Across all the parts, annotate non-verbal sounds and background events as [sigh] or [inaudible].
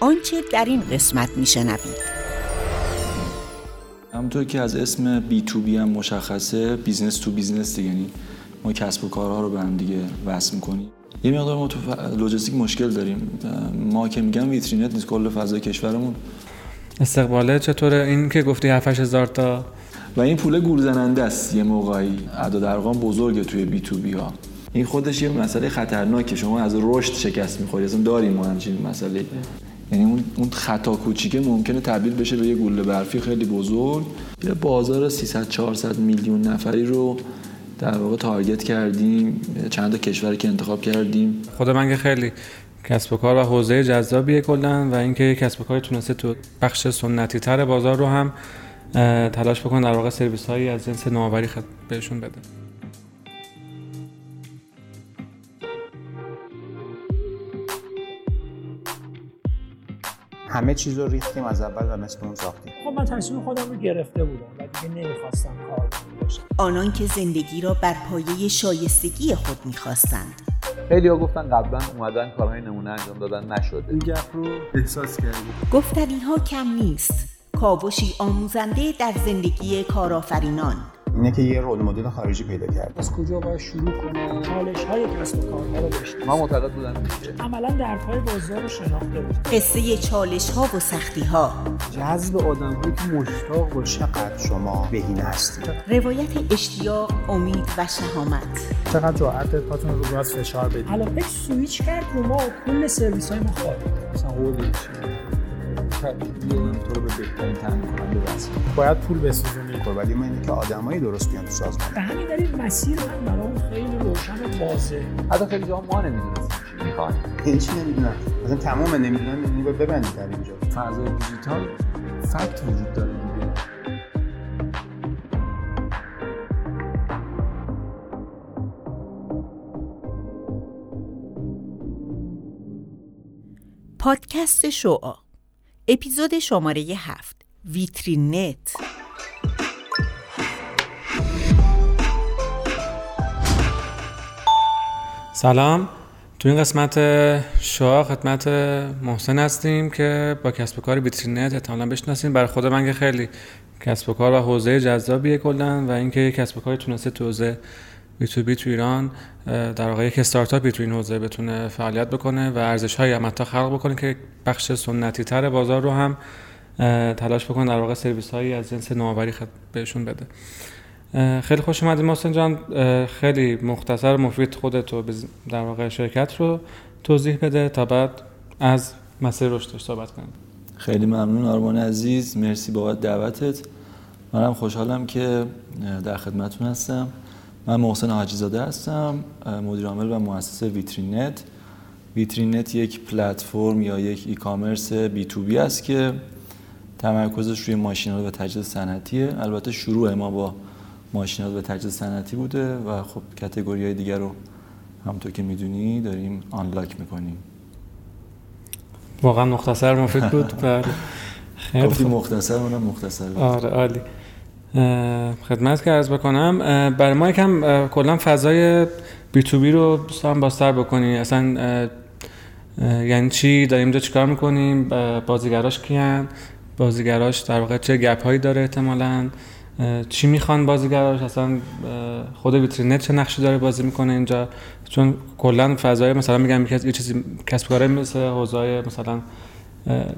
آنچه در این قسمت میشنوید. همونطور که از اسم B2B هم مشخصه business to business دیگه یعنی ما کسب و کارها رو به هم دیگه وصل می‌کنیم. یه مقدار ما تو لوجستیک مشکل داریم. ما که میگم ویترینت نیست کل فضای کشورمون. استقباله چطوره؟ این که گفتی 7 هزار تا. و این پول گول زننده است. یه موقعی اعداد ارقام بزرگه توی B2B ها. این خودش یه مسئله خطرناکه. شما از رشد شکست می‌خوری اصلا داریم ما همچین مسئله. یعنی اون خطا کوچیکه ممکنه تبدیل بشه به یه گوله برفی خیلی بزرگ. یه بازار 300 400 میلیون نفری رو در واقع تارگت کردیم. چند تا کشوری که انتخاب کردیم. خود من خیلی کسب و کار و حوزه جذابیه کلا و اینکه کسب و کاری تونسته تو بخش سنتی تر بازار رو هم تلاش بکنه در واقع سرویس هایی از جنس نوآوری بهشون بده. همه چیز رو ریختیم از اول و مثل اون ساختیم. خب من تصمیم خودم رو گرفته بودم و دیگه نمی‌خواستم کار باشم آنان که زندگی را بر پایه شایستگی خود می‌خواستند. خیلی ها گفتن قبلا اومدن کارهای نمونه انجام دادن نشده این گپ رو احساس کردیم. گفتنی ها کم نیست. کاوشی آموزنده در زندگی کارآفرینان. اینه که یه رول مدل خارجی پیدا کرد از کجا باید شروع کنه؟ چالش های کسب و کارها رو بشناسه من معتقد بودم عملا درپای بازار رو شناخته بود. قصه چالش ها و سختی ها جذب آدم هایی که مشتاق باشه چقدر شما بهینه هستید؟ روایت اشتیاق امید و شهامت. چقدر جرأت پاتون رو راست فشار بدید. الان سویچ کرد رو ما و کل سرویس های ما خواهد مثلا هولدینگ تو رو به بهترین تامین کننده وصل باید پول بسوزونی. خب ولی ما اینه که آدمایی درست بیان تو سازمان. به همین دلیل مسیر من برام خیلی روشن و واضحه حتی خیلی جاها ما نمی‌دونستیم چی می‌خوان این چی نمی‌دونم. مثلا تمام نمی‌دونم یعنی باید ببندید در اینجا. فضای دیجیتال فکت وجود داره دیگه. پادکست شعا اپیزود شماره هفت. ویترین نت سلام. تو این قسمت شعاع خدمت محسن هستیم که با کسب و کار ویترینت احتمالا بشناسین برای خود من که خیلی کسب و کار و حوزه جذابیه کلا و اینکه کسب و کاری تونسته تو حوزه B2B تو ایران در واقع یک استارتاپی تو این حوزه بتونه فعالیت بکنه و ارزش های متا خلق بکنه که بخش سنتی تر بازار رو هم تلاش بکنه در واقع سرویس هایی از جنس نوآوری بهشون بده. خیلی خوش اومدید محسن جان. خیلی مختصر مفید خودت و در واقع شرکت رو توضیح بده تا بعد از مسیر رشدش صحبت کنیم. خیلی ممنون آرمان عزیز. مرسی بابت دعوتت. منم خوشحالم که در خدمتتون هستم. من محسن حاجی زاده هستم مدیر عامل و مؤسس ویترین نت ویترین نت یک پلتفرم یا یک ای کامرس بی تو بی است که تمرکزش روی ماشینات و تجهیزات صنعتیه. البته شروع ما با ماشینات و تجهیزات صنعتی بوده و خب کاتگوری های دیگر رو همونطور که می‌دونی داریم آنلاک می‌کنیم. واقعا مختصر مفید بود. [laughs] بله. خیلی مختصر منم مختصر بود. آره عالی. خدمت که عرض بکنم. برای ما یکم کلا فضای بی تو بی رو هم بازتر بکنی. اصلا یعنی چی؟ داریم اینجا چیکار می‌کنیم؟ بازیگراش کیان؟ بازیگراش در واقع چه گپ هایی داره احتمالاً؟ چی می‌خوان بازیگراش؟ اصلا خود ویترینت چه نقشی داره بازی می‌کنه اینجا؟ چون کلا فضای مثلا میگم یه چیزی کسب کاره مثل حوزه مثلا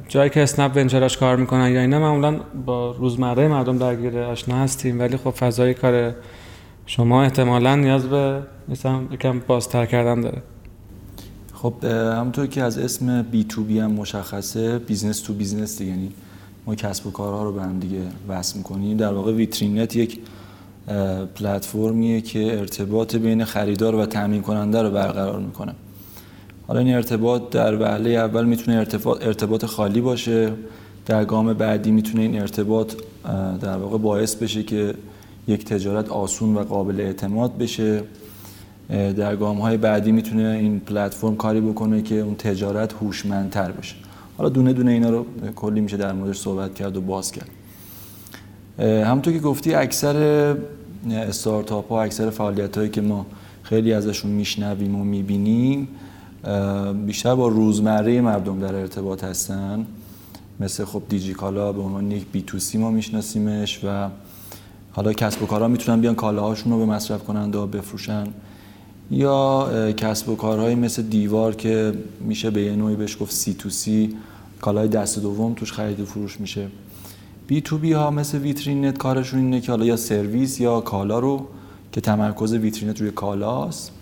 جایی که اسنپ ونچراش کار می‌کنن یا اینا معمولا با روزمره مردم درگیر آشنا هستیم. ولی خب فضای کار شما احتمالا نیاز به مثلا یکم بازتر کردن داره. خب همونطور که از اسم B2B هم مشخصه business to business دیگه یعنی ما کسب و کارها رو به هم دیگه وصل می‌کنیم. در واقع ویترینت یک پلتفرمیه که ارتباط بین خریدار و تامین کننده رو برقرار می‌کنه. حالا این ارتباط در وهله اول می‌تونه ارتباط, خالی باشه. در گام بعدی می‌تونه این ارتباط در واقع باعث بشه که یک تجارت آسون و قابل اعتماد بشه. در گام های بعدی می‌تونه این پلتفرم کاری بکنه که اون تجارت هوشمندتر بشه. حالا دونه دونه اینا رو کلی میشه در موردش صحبت کرد و باز کرد. همونطور که گفتی اکثر استارتاپ ها اکثر فعالیت هایی که ما خیلی ازشون میشنویم و می‌بینیم بیشتر با روزمره مردم در ارتباط هستن. مثل خب دیجی کالا به عنوان یک B2C ما میشناسیمش و حالا کسب و کارها می‌تونن بیان کالاهاشون رو به مصرف کننده ها بفروشن. یا کسب و کارهایی مثل دیوار که میشه به یه نوعی بهش گفت C2C کالای دست دوم توش خرید و فروش میشه. B2B ها مثل ویترین کارشون اینه که حالا یا سرویس یا کالا رو که تمرکز ویترینت روی کالاست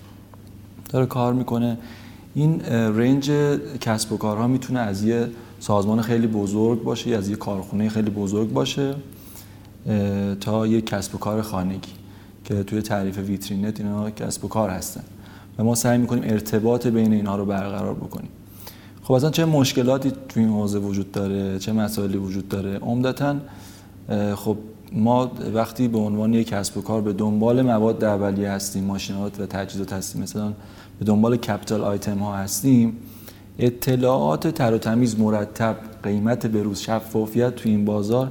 داره کار می‌کنه. این رنج کسب و کارها می‌تونه از یه سازمان خیلی بزرگ باشه از یه کارخونه خیلی بزرگ باشه تا یه کسب و کار خانگی که توی تعریف ویترینت اینا کسب و کار هستن. و ما سعی می‌کنیم ارتباط بین اینها رو برقرار بکنیم. خب اصلا چه مشکلاتی توی این حوزه وجود داره چه مسائلی وجود داره؟ عمدتا خب ما وقتی به عنوان یک کسب و کار به دنبال مواد اولیه هستیم ماشینات و تجهیزات هستیم. مثلا به دنبال capital item ها هستیم. اطلاعات تر و تمیز مرتب قیمت بروز شفافیت توی این بازار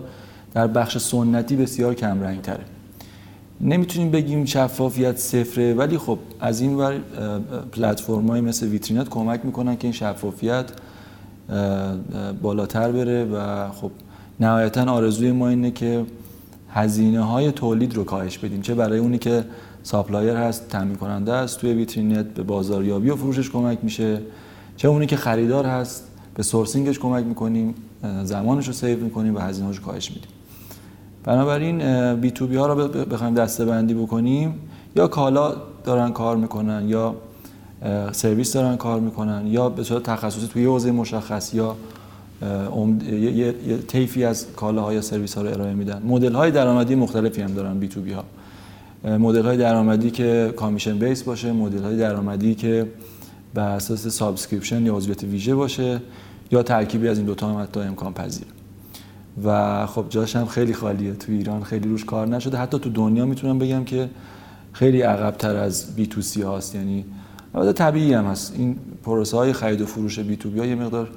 در بخش سنتی بسیار کم رنگ تره نمی‌تونیم بگیم شفافیت صفره ولی خب از این ور پلتفرم‌های مثل ویترینت کمک می‌کنن که این شفافیت بالاتر بره و خب نهایتا آرزوی ما اینه که هزینه های تولید رو کاهش بدیم. چه برای اونی که supplier هست تامین کننده است. توی ویترینت به بازاریابی و فروشش کمک میشه. چه اونی که خریدار هست به sourcing ش کمک می‌کنیم زمانش رو save می‌کنیم و هزینه رو کاهش میدیم. بنابراین B2B ها رو بخوایم دسته بندی بکنیم. یا کالا دارن کار می‌کنن یا سرویس دارن کار می‌کنن یا به صورت تخصصی توی حوزه مشخص یا یه طیفی از کالاها یا سرویس ها رو ارائه میدن. مدل های درآمدی مختلفی هم دارن B2B ها. مدل های درآمدی که commission base باشه مدل های درآمدی که بر اساس subscription یا عضویت ویژه باشه یا ترکیبی از این دوتا هم حتی امکان پذیر. و خب جاش هم خیلی خالیه. تو ایران خیلی روش کار نشده. حتی تو دنیا می‌تونم بگم که خیلی عقب تر از B2C هاست. یعنی البته طبیعی هم هست. این پروسه های خرید و فروش B2B ها یه مقدار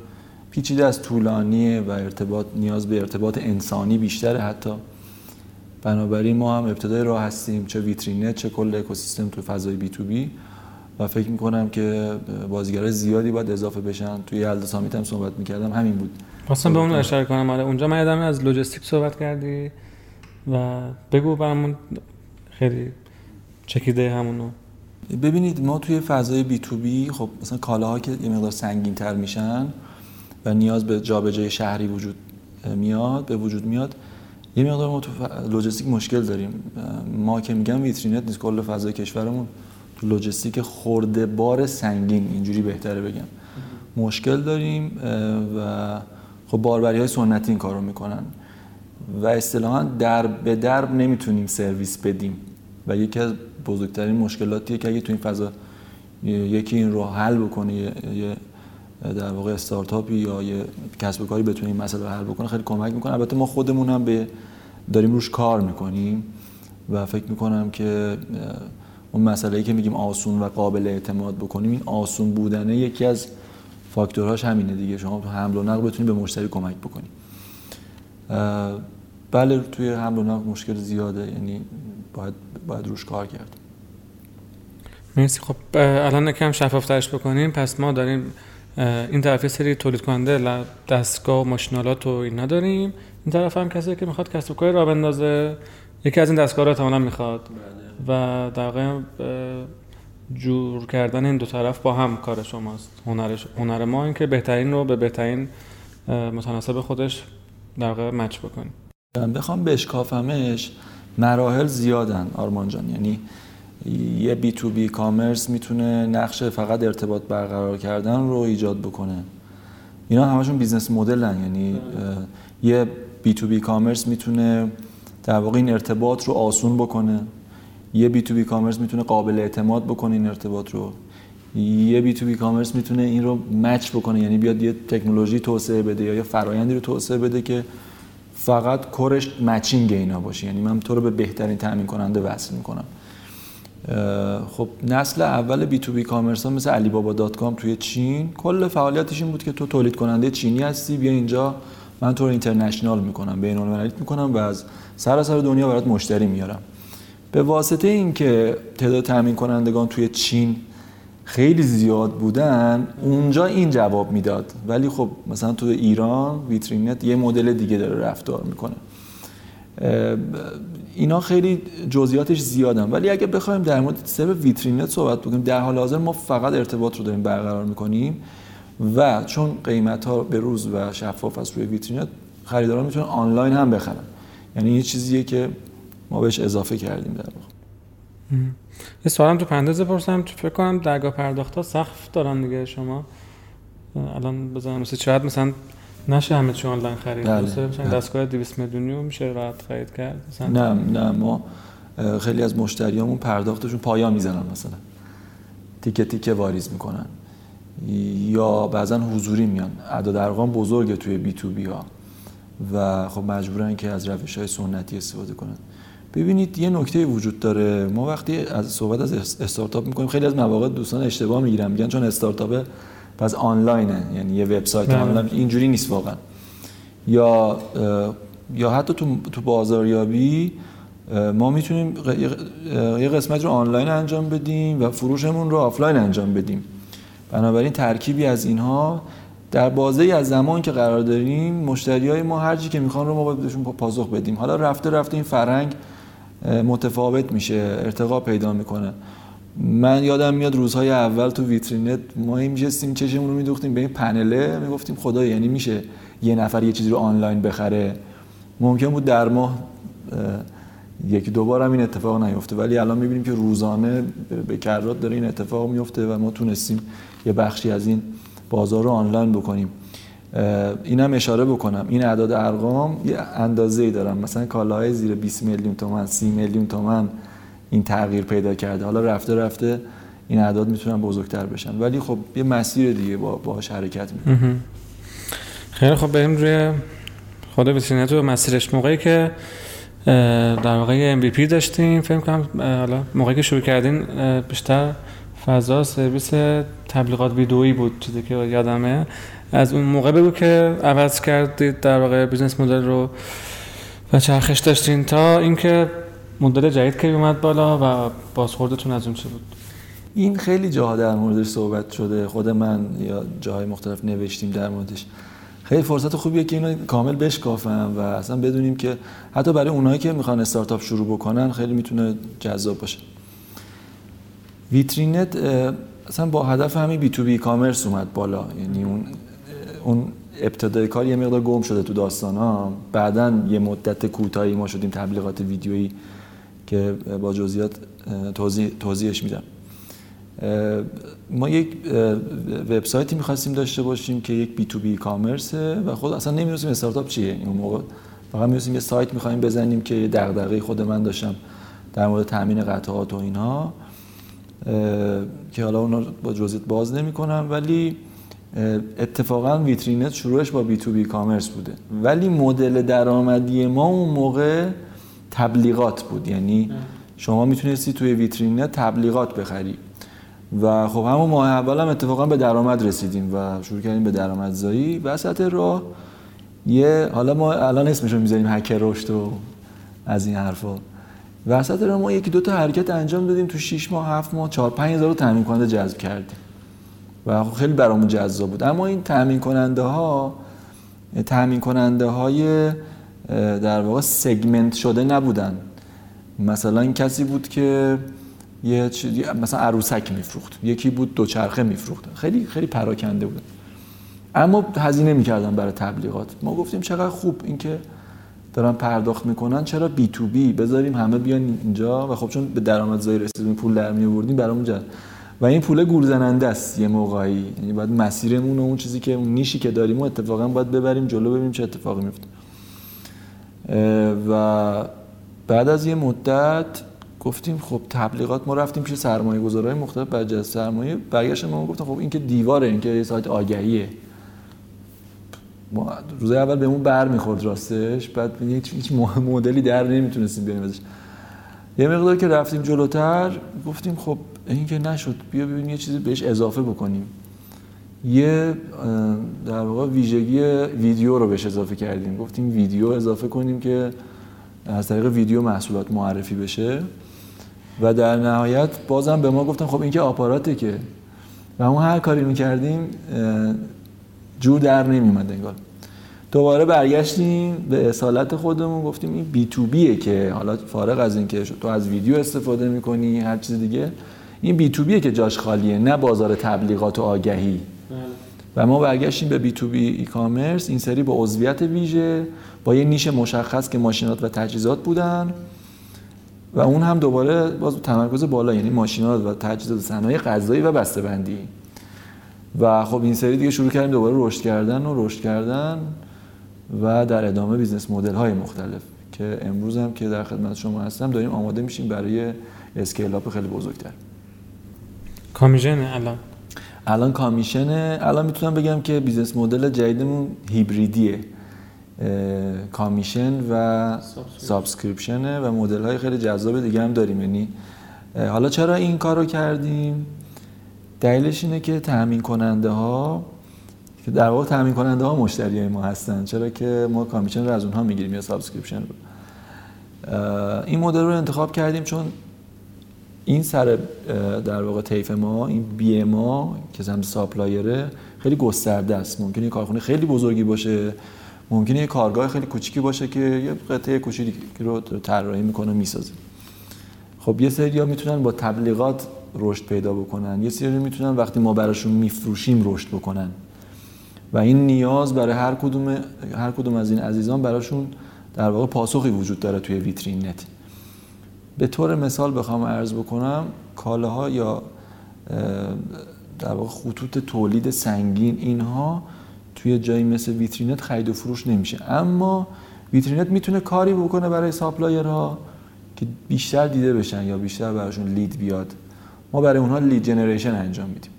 پیچیده است طولانیه و ارتباط نیاز به ارتباط انسانی بیشتره حتی. بنابراین ما هم ابتدای راه هستیم چه ویترینه چه کل اکوسیستم تو فضای بی تو بی و فکر می‌کنم که بازیگرای زیادی باید اضافه بشن. توی یلدا سامیت هم صحبت می‌کردم همین بود. خواستم به اون اشاره کنم. آره اونجا من یادم از لوجستیک صحبت کردی و بگو برامون خیلی چکیده همونو. ببینید ما توی فضای بی تو بی خب مثلا کالاها که یه مقدار سنگین تر میشن و نیاز به جابجایی شهری وجود میاد به وجود میاد یه مقدار ما تو لوجستیک مشکل داریم. ما که میگم ویترینت نیست کل فضای کشورمون تو لوجستیک خرده بار سنگین اینجوری بهتره بگم. مشکل داریم و خب باربری های سنتی این کارو می‌کنن. و اصطلاحا در به درب نمی‌تونیم سرویس بدیم. و یکی از بزرگترین مشکلاتیه که اگه تو این فضا یکی این رو حل بکنه یه در واقع استارتاپی یا یه کسب و کاری بتونه این مسئله رو حل بکنه خیلی کمک می‌کنه. البته ما خودمون هم به داریم روش کار می‌کنیم و فکر می‌کنم که اون مسئله ای که میگیم آسون و قابل اعتماد بکنیم این آسون بودنه یکی از فاکتورهاش همینه دیگه. شما تو حمل و نقل بتونید به مشتری کمک بکنید بله توی حمل و نقل مشکل زیاده. یعنی باید باید روش کار کرد مرسی. خب الان کم شفافترش بکنیم. پس ما داریم این طرف سری تولید کننده دستگاه و ماشینالات و اینا داریم. این طرف هم کسی که می‌خواد کسب و کاری را بندازه. یکی از این دستگاه رو تماما می‌خواد. و در واقع جور کردن این دو طرف با هم کار شماست. هنرش هنر ما این که بهترین رو به بهترین متناسب خودش در واقع مچ بکنیم. بخوام بشکافمش مراحل زیادن آرمان جان. یعنی یه B2B commerce می‌تونه نقش فقط ارتباط برقرار کردن رو ایجاد بکنه. اینا همشون business model ن یعنی یه B2B commerce می‌تونه در واقع این ارتباط رو آسون بکنه. یه B2B commerce می‌تونه قابل اعتماد بکنه این ارتباط رو. یه B2B commerce می‌تونه این رو match بکنه یعنی بیاد یه تکنولوژی توسعه بده یا یه فرایندی رو توسعه بده که فقط کارش matching اینا باشه. یعنی من تو رو به بهترین تامین کننده وصل می‌کنم. خب نسل اول B2B commerce ها مثل Alibaba.com توی چین کل فعالیتش این بود که تو تولید کننده چینی هستی بیا اینجا من تو رو international می‌کنم بین المللی می‌کنم و از سراسر دنیا برات مشتری میارم. به واسطه اینکه تعداد تامین کنندگان توی چین خیلی زیاد بودن اونجا این جواب می‌داد. ولی خب مثلا تو ایران ویترین‌نت یه مدل دیگه داره رفتار می‌کنه. اینا خیلی جزئیاتش زیادن. ولی اگه بخوایم در مورد سبب ویترین‌نت صحبت بکنیم در حال حاضر ما فقط ارتباط رو داریم برقرار می‌کنیم و چون قیمت ها به روز و شفاف است روی ویترین‌نت خریداران می‌تونن آنلاین هم بخرن. یعنی یه چیزیه که ما بهش اضافه کردیم در واقع. یه سوالم تو پرانتز بپرسم تو فکر کنم درگاه پرداخت ها سقف دارن دیگه شما. الان بزنم. مثل شاید مثلا نشه همه چی آنلاین خرید. بله، بله. دستگاه 200 میلیونی رو میشه راحت خرید کرد؟ نه نه ما خیلی از مشتریامون پرداختشون پایان می‌زنن مثلا. تیکه تیکه واریز می‌کنن. یا بعضا حضوری میان. اعداد ارقام بزرگه توی بی تو بی ها. و خب مجبورن که از روش های سنتی استفاده کنن. ببینید یه نکته وجود داره. ما وقتی از صحبت از اس- استارتاپ می‌کنیم خیلی از مواقع دوستان اشتباه می‌گیرن. میگن چون استارتاپه پس آنلاینه یعنی یه وبسایت بله. آنلاین. اینجوری نیست واقعا. یا یا حتی تو تو بازاریابی ما می‌تونیم یه- قسمت رو آنلاین انجام بدیم و فروشمون رو آفلاین انجام بدیم. بنابراین ترکیبی از اینها در بازه از زمان که قرار داریم مشتری های ما هر چی که می‌خوان رو ما باید بهشون پاسخ بدیم. حالا رفته رفته این فرهنگ متفاوت میشه ارتقا پیدا می‌کنه. من یادم میاد روزهای اول تو ویترینت ما این میشستیم چشمون رو میدوختیم به این پنله می‌گفتیم خدا یعنی میشه یه نفر یه چیزی رو آنلاین بخره. ممکن بود در ماه اه، یکی دو بار این اتفاق نیفته ولی الان می‌بینیم که روزانه به- کرات داره این اتفاق میفته و ما تونستیم یه بخشی از این بازار رو آنلاین بکنیم. اینم اشاره بکنم. این اعداد ارقام یه اندازه‌ای دارن. مثلا کالاهای زیر 20 میلیون تومن 30 میلیون تومن این تغییر پیدا کرده. حالا رفته رفته این اعداد می‌تونن بزرگتر بشن. ولی خب یه مسیر دیگه با باهاش حرکت می‌کنه. خیلی خب بریم روی خود ویترین‌نت و مسیرش. موقعی که در واقع MVP داشتیم فکر کنم حالا موقعی که شروع کردین بیشتر فضا سرویس تبلیغات ویدئویی بود چیزی که یادمه. از اون موقع بگو که عوض کردید در واقع business model رو و چرخش داشتین تا اینکه مدل جدید که اومد بالا و بازخوردتون از اون چه بود؟ این خیلی جاها در موردش صحبت شده. خود من یا جاهای مختلف نوشتیم در موردش. خیلی فرصت خوبیه که اینو کامل بشکافم و اصلا بدونیم که حتی برای اونایی که می‌خوان استارتاپ شروع بکنن خیلی می‌تونه جذاب باشه. ویترینت اصلا با هدف همین بی تو بی کامرس اومد بالا. یعنی اون اون ابتدای کار یه مقدار گم شده تو داستان ها بعدا یه مدت کوتاهی ما شدیم تبلیغات ویدیویی. که با جزئیات توضیح توضیحش میدم. ما یک وبسایتی می‌خواستیم داشته باشیم که یک بی تو بی کامرسه و خود اصلا نمی‌دونستیم استارتاپ چیه اون موقع. فقط می‌دونستیم یه سایت می‌خوایم بزنیم که دغدغه خود من داشتم در مورد تامین قطعات و اینها که حالا اونا رو با جزئیات باز نمی‌کنم ولی اتفاقا ویترین‌نت شروعش با B2B commerce بوده. ولی مدل درآمدی ما اون موقع تبلیغات بود. یعنی شما می‌تونستی توی ویترین‌نت تبلیغات بخری. و خب همون ماه اول هم اتفاقا به درآمد رسیدیم و شروع کردیم به درآمدزایی. وسط راه یه حالا ما الان اسمش رو می‌ذاریم هکر رشد و از این حرفا. وسط راه ما یکی دو تا حرکت انجام دادیم. تو 6 ماه 7 ماه 4 5 هزار تامین کننده جذب کردیم. و خب خیلی برامون جذاب بود. اما این تامین کننده ها تامین کننده های در واقع سگمنت شده نبودن. مثلا کسی بود که یه چیزی مثلا عروسک میفروخت. یکی بود دوچرخه میفروخت. خیلی خیلی پراکنده بود. اما هزینه می‌کردن برای تبلیغات. ما گفتیم چقدر خوب اینکه دارن پرداخت می‌کنن. چرا بی تو بی بذاریم همه بیان اینجا و خب چون به درآمدزایی رسیدیم پول در می آوردیم برامون جد و این پول گول زننده است یه موقعی. یعنی باید مسیرمون و اون چیزی که اون نیشی که داریم و اتفاقا باید ببریم جلو ببینیم چه اتفاقی میفته و بعد از یه مدت گفتیم خب تبلیغات ما رفتیم پیش سرمایه گذارهای مختلف از سرمایه برگشتن ما گفتم خب این که دیواره این که یه سایت آگهیه. ما روز اول بهمون بر می‌خورد راستش بعد هیچ مدلی در نمی‌تونستیم بیاریم ازش یه مقدار که رفتیم جلوتر گفتیم خب این که نشد بیا ببینیم یه چیزی بهش اضافه بکنیم. یه در واقع ویژگی ویدیو رو بهش اضافه کردیم. گفتیم ویدیو اضافه کنیم که از طریق ویدیو محصولات معرفی بشه. و در نهایت بازم به ما گفتن خب این که آپاراته که. و اون هر کاری می‌کردیم جور در نمیومد انگار. دوباره برگشتیم به اصالت خودمون گفتیم این بی تو بیه که حالا فارغ از اینکه تو از ویدیو استفاده می‌کنی هر چیز دیگه. این بی تو بیه که جاش خالیه نه بازار تبلیغات و آگهی. و ما برگشتیم به بی تو بی ای کامرس این سری با عضویت ویژه با یه نیش مشخص که ماشینات و تجهیزات بودن. و اون هم دوباره باز تمرکز بالا یعنی ماشینات و تجهیزات صنایع غذایی و بسته‌بندی. و خب این سری دیگه شروع کردیم دوباره رشد کردن و رشد کردن و در ادامه business model های مختلف که امروز هم که در خدمت شما هستم داریم آماده میشیم برای scale خیلی بزرگتر. commission الان. الان commission ه. الان می‌تونم بگم که business model جدیدمون هیبریدیه. commission و subscription ه و مدل های خیلی جذاب دیگه هم داریم. یعنی حالا چرا این کار رو کردیم؟ دلیلش اینه که تامین کننده ها که در واقع تامین کننده ها مشتری ما هستن. چرا که ما commission رو از اونها می‌گیریم یا subscription رو. این مدل رو انتخاب کردیم چون این سر در واقع طیف ما این B ما که سمت supplier ه خیلی گسترده است. ممکنه یه کارخونه خیلی بزرگی باشه. ممکنه یه کارگاه خیلی کوچیکی باشه که یه قطعه کوچیکی رو طراحی می‌کنه می‌سازه. خب یه سری ها می‌تونن با تبلیغات رشد پیدا بکنن. یه سری می‌تونن وقتی ما براشون میفروشیم رشد بکنن. و این نیاز برای هر کدوم هر کدوم از این عزیزان براشون در واقع پاسخی وجود داره توی ویترین نت. به طور مثال بخوام عرض بکنم کالاها یا در واقع خطوط تولید سنگین اینها توی جایی مثل ویترینت خرید و فروش نمیشه. اما ویترین‌نت می‌تونه کاری بکنه برای supplier ها که بیشتر دیده بشن یا بیشتر براشون lead بیاد. ما برای اونها lead generation انجام میدیم.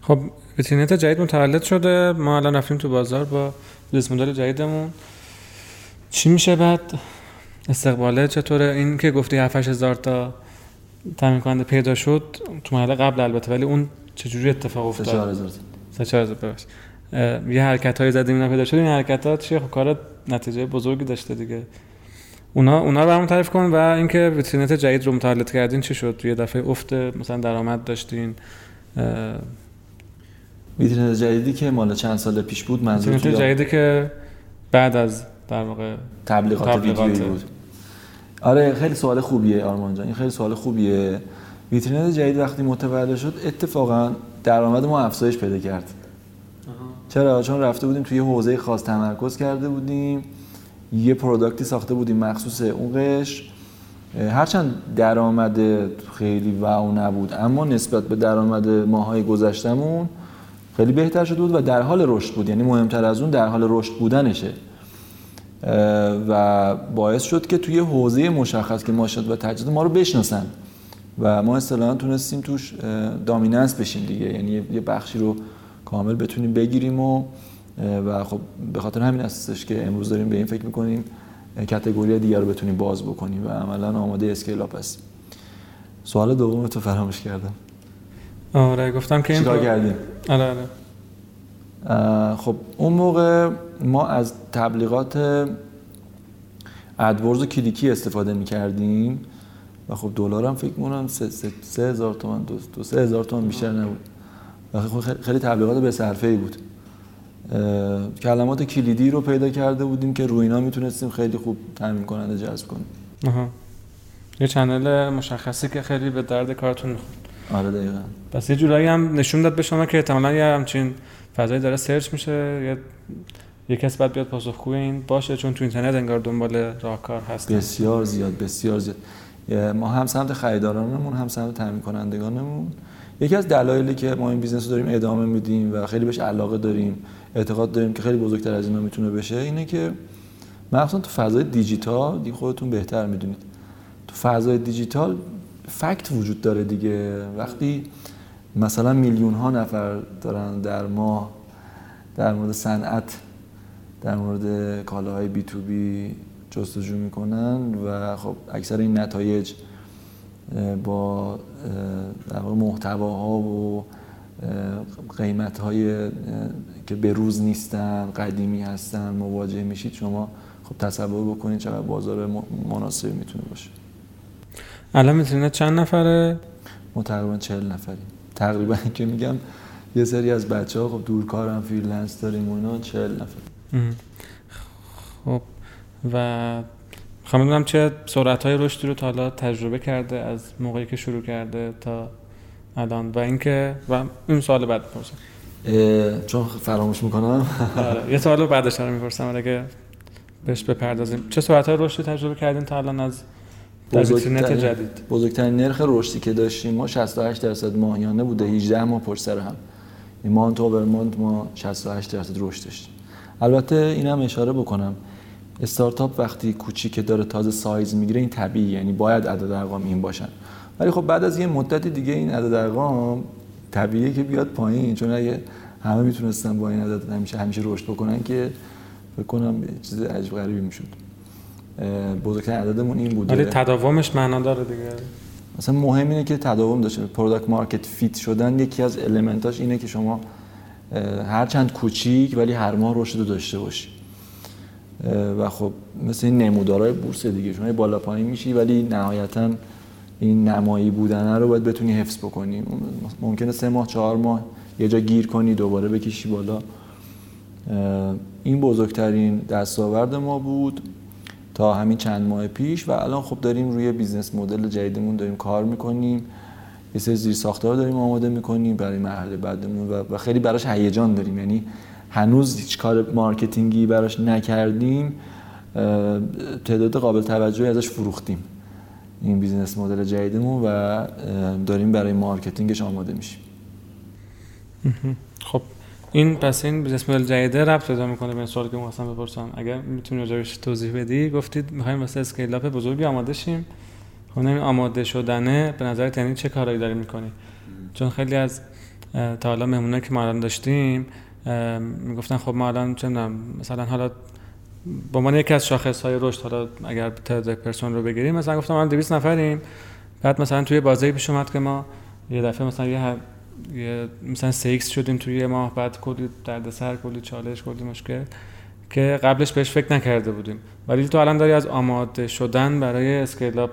خب ویترین‌نت جدید متولد شده. ما الان رفتیم تو بازار با business model جدیدمون. چی میشه بعد؟ استقباله چطوره؟ این که گفتی 7 هزار تا تامین کننده پیدا شد تو مرحله قبل البته ولی اون چجوری اتفاق افتاد؟ 4000 سه چهار هزار ببخش. یه حرکت های زدیم اینا پیدا شد. این حرکت ها چیه؟ خب کار نتیجه بزرگی داشته دیگه. اونا اونا رو برامون تعریف کن و اینکه ویترین‌نت جدید رو متولد کردین چی شد؟ یه دفعه افت مثلا درآمد داشتین ویترین‌نت جدیدی که مال چند سال پیش بود منظور ویترین‌نت جدیدی که بعد از در واقع تبلیغات, تبلیغات. ویدیویی بود. آره خیلی سوال خوبیه آرمان جان. این خیلی سوال خوبیه. ویترین‌نت جدید وقتی متولد شد اتفاقا درآمد ما افزایش پیدا کرد. چرا؟ چون رفته بودیم توی حوزه خاص تمرکز کرده بودیم یه product ی ساخته بودیم مخصوص اون قشر هرچند درآمد خیلی wow نبود اما نسبت به درآمد ماهای گذشتمون خیلی بهتر شده بود و در حال رشد بود. یعنی مهمتر از اون در حال رشد بودنشه. و باعث شد که توی حوزه مشخص که ماشین‌آلات و تجهیزات ما رو بشناسن. و ما اصطلاحا تونستیم توش دامیننس بشیم دیگه. یعنی یه بخشی رو کامل بتونیم بگیریم و و خب به خاطر همین هستش که امروز داریم به این فکر می‌کنیم کتگوری دیگر رو بتونیم باز بکنیم و عملا آماده اسکیل اپ هستیم. سوال دوم تو فراموش کردم. آره گفتم که این کردیم آره آره. خب اون موقع ما از تبلیغات AdWords و کلیکی استفاده می کردیم و خب دلار هم فکر می‌کنم سه, سه, سه هزار تومن دو, دو سه هزار تومن بیشتر نبود. و خب خیلی- تبلیغات به صرفه بود. کلمات کلیدی رو پیدا کرده بودیم که روی اینا می‌تونستیم خیلی خوب تامین کننده جذب کنیم. آها. یه channel مشخصی که خیلی به درد کارتون می‌خورد. آره دقیقا. پس یه جورایی هم نشون داد به شما که احتمالاً یه همچین فضایی داره search میشه یه یه کس باید بیاد پاسخگوی این باشه چون تو اینترنت انگار دنبال راهکار هست بسیار زیاد بسیار زیاد. ما هم سمت خریدارانمون هم سمت تامین کنندگانمون یکی از دلایلی که ما این business رو داریم ادامه میدیم و خیلی بهش علاقه داریم اعتقاد داریم که خیلی بزرگتر از اینا می‌تونه بشه اینه که مخصوصا تو فضای دیجیتال دیگه خودتون بهتر می‌دونید. تو فضای دیجیتال fact وجود داره دیگه. وقتی مثلا میلیون ها نفر دارن در ماه در مورد صنعت در مورد کالاهای بی تو بی جستجو می‌کنن و خب اکثر این نتایج با در واقع محتواها و قیمت های که به روز نیستن قدیمی هستن مواجه میشید شما خب تصور بکنید چقدر بازار مناسبی می‌تونه باشه. الان می‌تونه چند نفره؟ ما تقریبا 40 نفریم. تقریبا که میگم یه سری از بچه ها خب دورکارم freelance داریم اینا 40 نفر. خب و می‌خوام بدونم چه سرعت های رشدی رو تا حالا تجربه کرده از موقعی که شروع کرده تا الان. و اینکه و این سوال بعد بپرسم چون فراموش می‌کنم. [laughs] آره یه سوال رو بعدش رو می‌پرسم اگه بهش بپردازیم. چه سرعت های رشدی تجربه کردین تا الان از بزرگترین- جدید. بزرگترین نرخ رشدی که داشتیم ما 68 درصد ماهیانه بوده 18 ماه پشت سر هم. این مانت اوور مانت ما 68 درصد رشد داشتیم. البته اینم اشاره بکنم استارتاپ وقتی کوچیکه داره تازه سایز می‌گیره این طبیعی یعنی باید عدد ارقام این باشن. ولی خب بعد از یه مدتی دیگه این عدد ارقام طبیعیه که بیاد پایین. چون اگه همه می‌تونستن با این عدد همیشه همیشه رشد بکنن که فکر کنم چیز عجیب غریبی می‌شد. بزرگترین عددمون این بوده. ولی تداومش معنا داره دیگه. مثلا مهم اینه که تداوم داشته product market fit شدن یکی از element اش اینه که شما اه، هرچند کوچیک ولی هر ماه رشد رو داشته باشی. و خب مثل این نمودارهای بورس دیگه. شما بالا پایین میشی ولی نهایتا این نمایی بودنه رو باید بتونی حفظ بکنی. ممکنه سه ماه چهار ماه یه جا گیر کنی دوباره بکشی بالا. این بزرگترین دستاورد ما بود. تا همین چند ماه پیش و الان خب داریم روی business model جدیدمون داریم کار می‌کنیم. یه سری زیر ساختار داریم آماده می‌کنیم برای مرحله بعدمون و خیلی براش هیجان داریم. یعنی هنوز هیچ کار marketing ی براش نکردیم. تعداد قابل توجهی ازش فروختیم. این business model جدیدمون و داریم برای marketing ش آماده میشیم. خب این پس این business model جدیده ربط پیدا می‌کنه به این سوالی که می‌خواستم بپرسم اگر می‌تونی راجبش توضیح بدی گفتید می‌خوایم واسه scale up بزرگی آماده شیم. خب آماده شدنه به نظر یعنی چه کارایی داری می‌کنی؟ چون خیلی از تا حالا مهمونایی که ما الان داشتیم می‌گفتن خب ما الان چه مثلا حالا به عنوان یکی از شاخص های رشد حالا اگر تعداد پرسون رو بگیریم مثلا گفتم الان 200 نفریم. بعد مثلا توی بازی پیش اومد که ما یه دفعه مثلا یه, یه مثلا 3 شدیم توی یه ماه بعد کلی دردسر کلی چالش کلی مشکل که قبلش بهش فکر نکرده بودیم. ولی تو الان داری از آماده شدن برای اسکیل اپ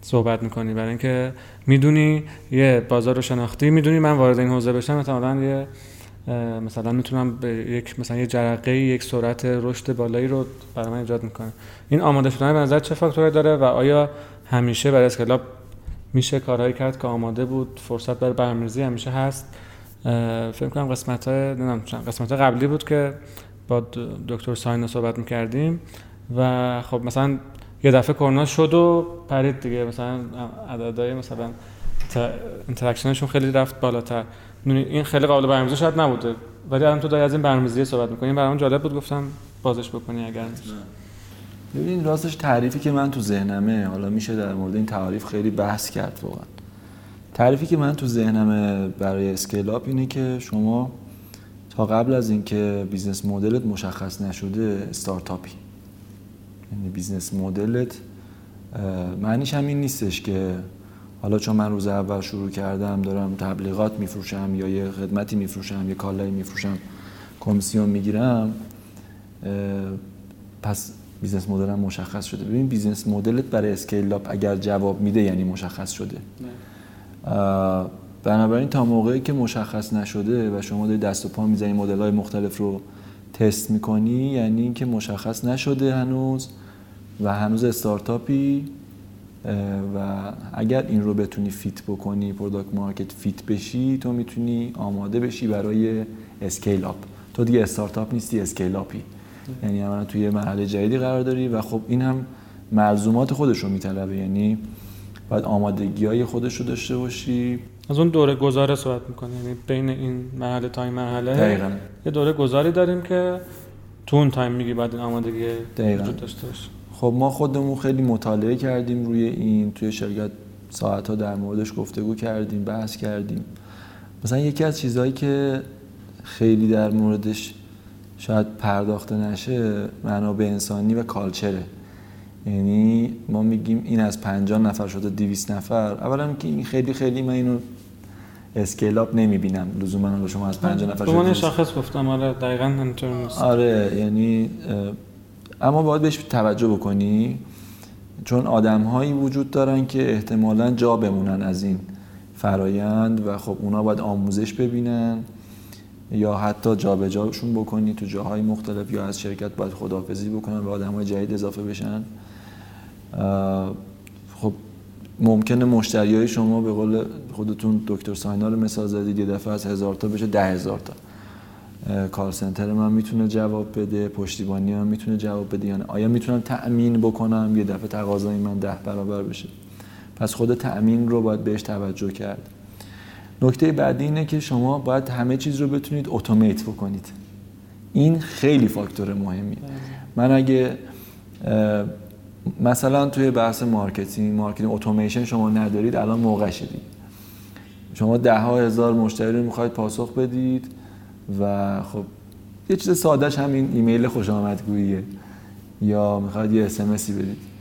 صحبت می‌کنی. برای اینکه می‌دونی یه بازار رو شناختی می‌دونی من وارد این حوزه بشم مثلا یه مثلا می‌تونم به یک مثلا یه جرقه یک سرعت رشد بالایی رو برای من ایجاد می‌کنه. این آماده شدن به نظر چه فاکتوری داره و آیا همیشه برای اسکیل اپ میشه کارهایی کرد که آماده بود فرصت برای برنامه‌ریزی همیشه هست. فکر کنم قسمت های قسمت قبلی بود که با دکتر ساینا صحبت می‌کردیم و خب مثلا یه دفعه کرونا شد و پرید دیگه. مثلا عددهای مثلا interaction شون خیلی رفت بالاتر. این خیلی قابل برنامه‌ریزی شاید نبوده. ولی الان تو داری از این برنامه‌ریزی صحبت می‌کنی. برام جالب بود گفتم بازش بکنی اگر ببین راستش تعریفی که من تو ذهنمه حالا میشه در مورد این تعریف خیلی بحث کرد واقعا. تعریفی که من تو ذهنمه برای scale up اینه که شما تا قبل از اینکه business model ت مشخص نشده استارتاپی. یعنی business model ت معنیش هم این نیستش که حالا چون من روز اول شروع کردم دارم تبلیغات میفروشم یا یه خدمتی میفروشم یه کالایی میفروشم کمیسیون می‌گیرم پس business model م مشخص شده. ببین business model ت برای scale up اگر جواب میده یعنی مشخص شده. بنابراین تا موقعی که مشخص نشده و شما داری دست و پا می‌زنی مدل های مختلف رو تست می‌کنی یعنی اینکه مشخص نشده هنوز و هنوز استارتاپی و اگر این رو بتونی fit بکنی product market fit بشی تو می‌تونی آماده بشی برای scale up. تو دیگه استارتاپ نیستی scale up ی. یعنی عملا توی یه مرحله جدیدی قرار داری و خب این هم ملزومات خودش رو میطلبه. یعنی باید آمادگی های خودش رو داشته باشی. از اون دوره گذاره صحبت می‌کنیم یعنی بین این مرحله تا این مرحله دقیقاً. یه دوره گذاری داریم که تو اون تایم میگی بعد این آمادگی دقیقاً. وجود داشته باشه. خب ما خودمون خیلی مطالعه کردیم روی این. توی شرکت ساعت ها در موردش گفتگو کردیم بحث کردیم. مثلا یکی از چیزهایی که خیلی در موردش شاید پرداخته نشه منابع انسانی و culture ه. یعنی ما میگیم این از 50 نفر شده 200 نفر. اولا که این خیلی خیلی من اینو scale up نمی‌بینم. لزوما حالا شما از 50 نفر شده شاخص گفتم. آره دقیقا همینطور نیست. آره یعنی اما باید بهش توجه بکنی. چون آدم هایی وجود دارن که احتمالا جا بمونن از این فرایند و خب اونا باید آموزش ببینن. یا حتی جابجاشون بکنی تو جاهای مختلف یا از شرکت باید خداحافظی بکنن و آدمای جدید اضافه بشن. خب ممکنه مشتری های شما به قول خودتون دکتر ساینا رو مثال زدید یه دفعه از هزار تا بشه ده هزار تا. کار سنتر من می‌تونه جواب بده پشتیبانی من می‌تونه جواب بده یعنی آیا می‌تونم تأمین بکنم؟ یه دفعه تقاضای من ده برابر بشه. پس خود تأمین رو باید بهش توجه کرد. نکته بعدی اینه که شما باید همه چیز رو بتونید اتومات بکنید. این خیلی فاکتور مهمیه. من اگه مثلا توی بحث marketing، marketing automation شما ندارید الان موقعش دید شما ده ها هزار مشتری رو می‌خواید پاسخ بدید و خب یه چیز سادهش همین ایمیل خوش آمدگوییه یا می‌خواید یه SMS ی بدید.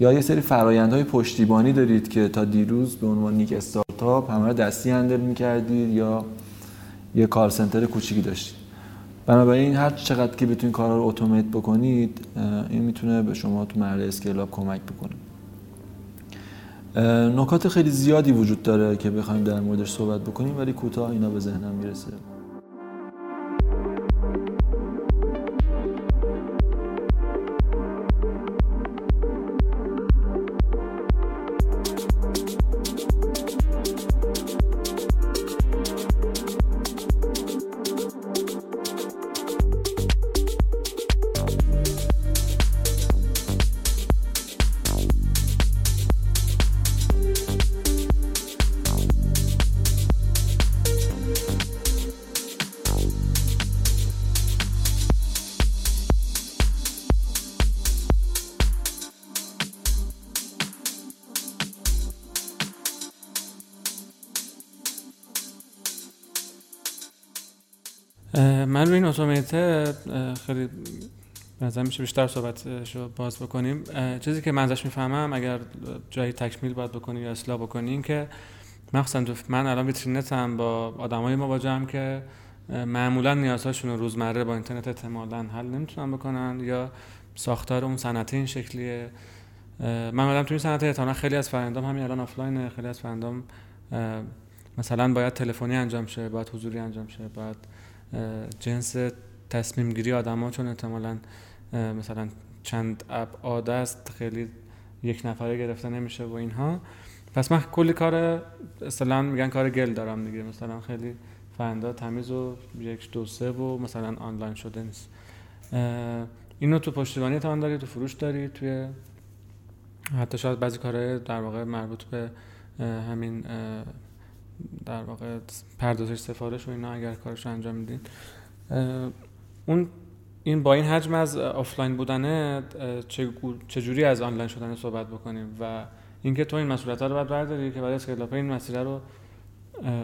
یا یه سری فرایندهای پشتیبانی دارید که تا دیروز به عنوان یک استارتاپ همه دستی handle می‌کردید یا یه call center کوچیکی داشتید. بنابراین هر چقدر که بتونید کارا رو automate بکنید این می‌تونه به شما تو مرحله اسکیل کمک بکنه. نکات خیلی زیادی وجود داره که بخوایم در موردش صحبت بکنیم ولی کوتاه اینا به ذهنم می‌رسه. این اتومیت خیلی نظر میشه بیشتر صحبت رو باز بکنیم. چیزی که من ازش می‌فهمم اگر جایی تکمیل باید بکنی یا اصلاح بکنی این که مخصوصا من الان ویترینت هم با آدمای مواجهم که معمولا نیازهاشون رو روزمره با اینترنت احتمالا حل نمی‌تونن بکنن یا ساختار اون صنعت این شکلیه. من آدم توی صنعت احتمالا خیلی از فرندام همین الان آفلاینه خیلی از فرندام مثلا باید تلفنی انجام شه باید حضوری انجام شه باید جنس تصمیم گیری آدم چون احتمالا مثلا چند ابعاد است خیلی یک نفره گرفته نمیشه و اینها. پس من کلی کار اصلا میگن کار گل دارم دیگه. مثلا خیلی فرندا تمیز و یک دو سه و مثلا آنلاین شده نیست. اینو تو پشتیبانی تمام داری تو فروش داری توی حتی شاید بعضی کارهای در واقع مربوط به همین در واقع پردازش سفارش و اینا اگر کارش رو انجام میدین. اون این با این حجم از آفلاین بودنه چجوری از آنلاین شدن صحبت بکنیم؟ و اینکه تو این مسئولیت رو باید برداری که برای scale این مسئله رو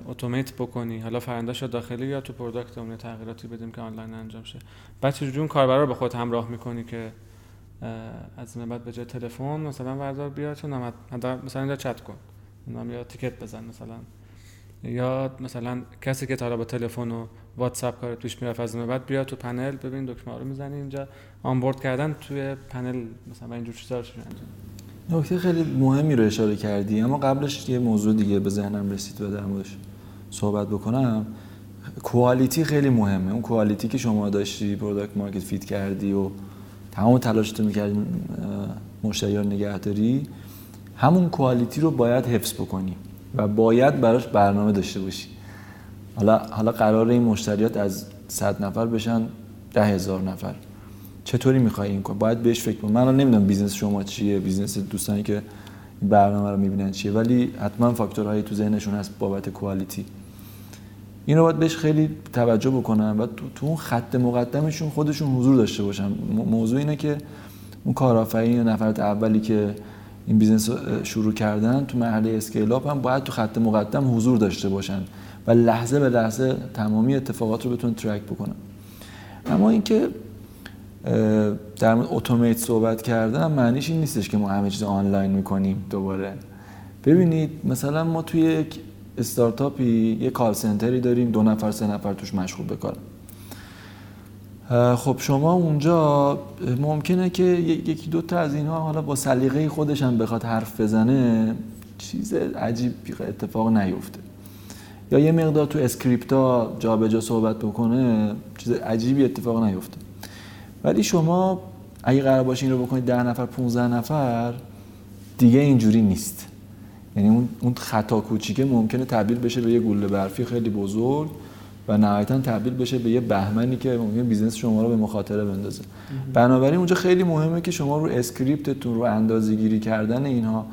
automate بکنی. حالا فرایندهاش داخلی یا تو product اون تغییراتی بدیم که آنلاین انجام شه. بعد چجوری اون کاربر رو به خود همراه می‌کنی که از این بعد به جای تلفن مثلا بردار بیا چون مثلا اینجا چت کن. یا ticket بزن مثلا یا مثلا کسی که تا با تلفن و واتساپ کار توش می‌رفت از بعد بیا تو پنل ببین دکمه رو می‌زنی اینجا onboard کردن توی پنل مثلا اینجور چیزا رو انجام نکته خیلی مهمی رو اشاره کردی اما قبلش یه موضوع دیگه به ذهنم رسید و در موردش صحبت بکنم. quality خیلی مهمه. اون quality که شما داشتی product market fit کردی و تمام تلاشتو می‌کردی مشتری رو نگهداری همون quality رو باید حفظ بکنی. و باید براش برنامه داشته باشی. حالا حالا قرار این مشتریات از 100 نفر بشن ده هزار نفر. چطوری می‌خوای این کار؟ باید بهش فکر کنی. من نمی‌دونم business شما چیه business دوستانی که برنامه رو می‌بینن چیه ولی حتما فاکتورهایی تو ذهنشون هست بابت quality. این رو باید بهش خیلی توجه بکنن و تو, تو اون خط مقدمشون خودشون حضور داشته باشن. موضوع اینه که اون کارآفرین یا نفرات اولی که این business شروع کردن تو مرحله scale up هم باید تو خط مقدم حضور داشته باشن و لحظه به لحظه تمامی اتفاقات رو بتونن track بکنن. اما اینکه در مورد اتومات صحبت کردن معنیش این نیستش که ما همه چیز آنلاین می‌کنیم دوباره. ببینید مثلا ما توی یک استارتاپی یه call center ی داریم دو نفر سه نفر توش مشغول بکارن خب شما اونجا ممکنه که یکی دو تا از اینها حالا با سلیقه خودش هم بخواد حرف بزنه چیز عجیب اتفاق نیفته. یا یه مقدار تو اسکریپتا جابجا صحبت بکنه چیز عجیبی اتفاق نیفته. ولی شما اگه قرار باشه این رو بکنید ده نفر 15 نفر دیگه اینجوری نیست. یعنی اون اون خطا کوچیکه ممکنه تبدیل بشه به یه گوله برفی خیلی بزرگ. و نهایتا تبدیل بشه به یه بهمنی که ممکن business شما رو به مخاطره بندازه. بنابراین اونجا خیلی مهمه که شما رو script تون رو اندازه گیری کردن اینها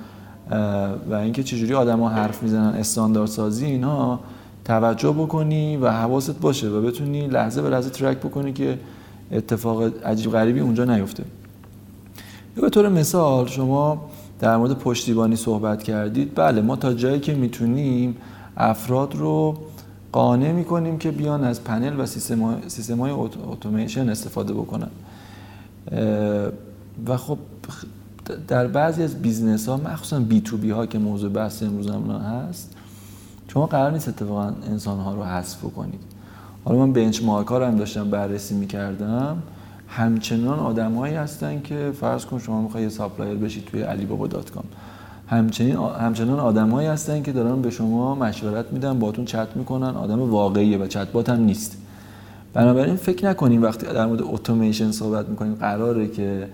و اینکه چجوری آدما حرف می‌زنن استانداردسازی اینها توجه بکنی و حواست باشه و بتونی لحظه به لحظه track بکنی که اتفاق عجیب غریبی اونجا نیفته. به طور مثال شما در مورد پشتیبانی صحبت کردید. بله ما تا جایی که می‌تونیم افراد رو قانع می‌کنیم که بیان از پنل و سیستم های اتوماسیون استفاده بکنن. و خب در بعضی از business ها مخصوصا B2B ها که موضوع بحث امروز هست شما قرار نیست اتفاقا انسان ها رو حذف کنید حالا من benchmark ها رو هم داشتم بررسی می‌کردم. همچنان آدمایی هستن که فرض کن شما می‌خوای supplier بشید توی علی بابا dot com. همچنین همچنان آدمایی هستن که دارن به شما مشورت میدن باتون چت می‌کنن. آدم واقعیه و چت بات هم نیست. بنابراین فکر نکنیم وقتی در مورد اتوماسیون صحبت می‌کنیم قراره که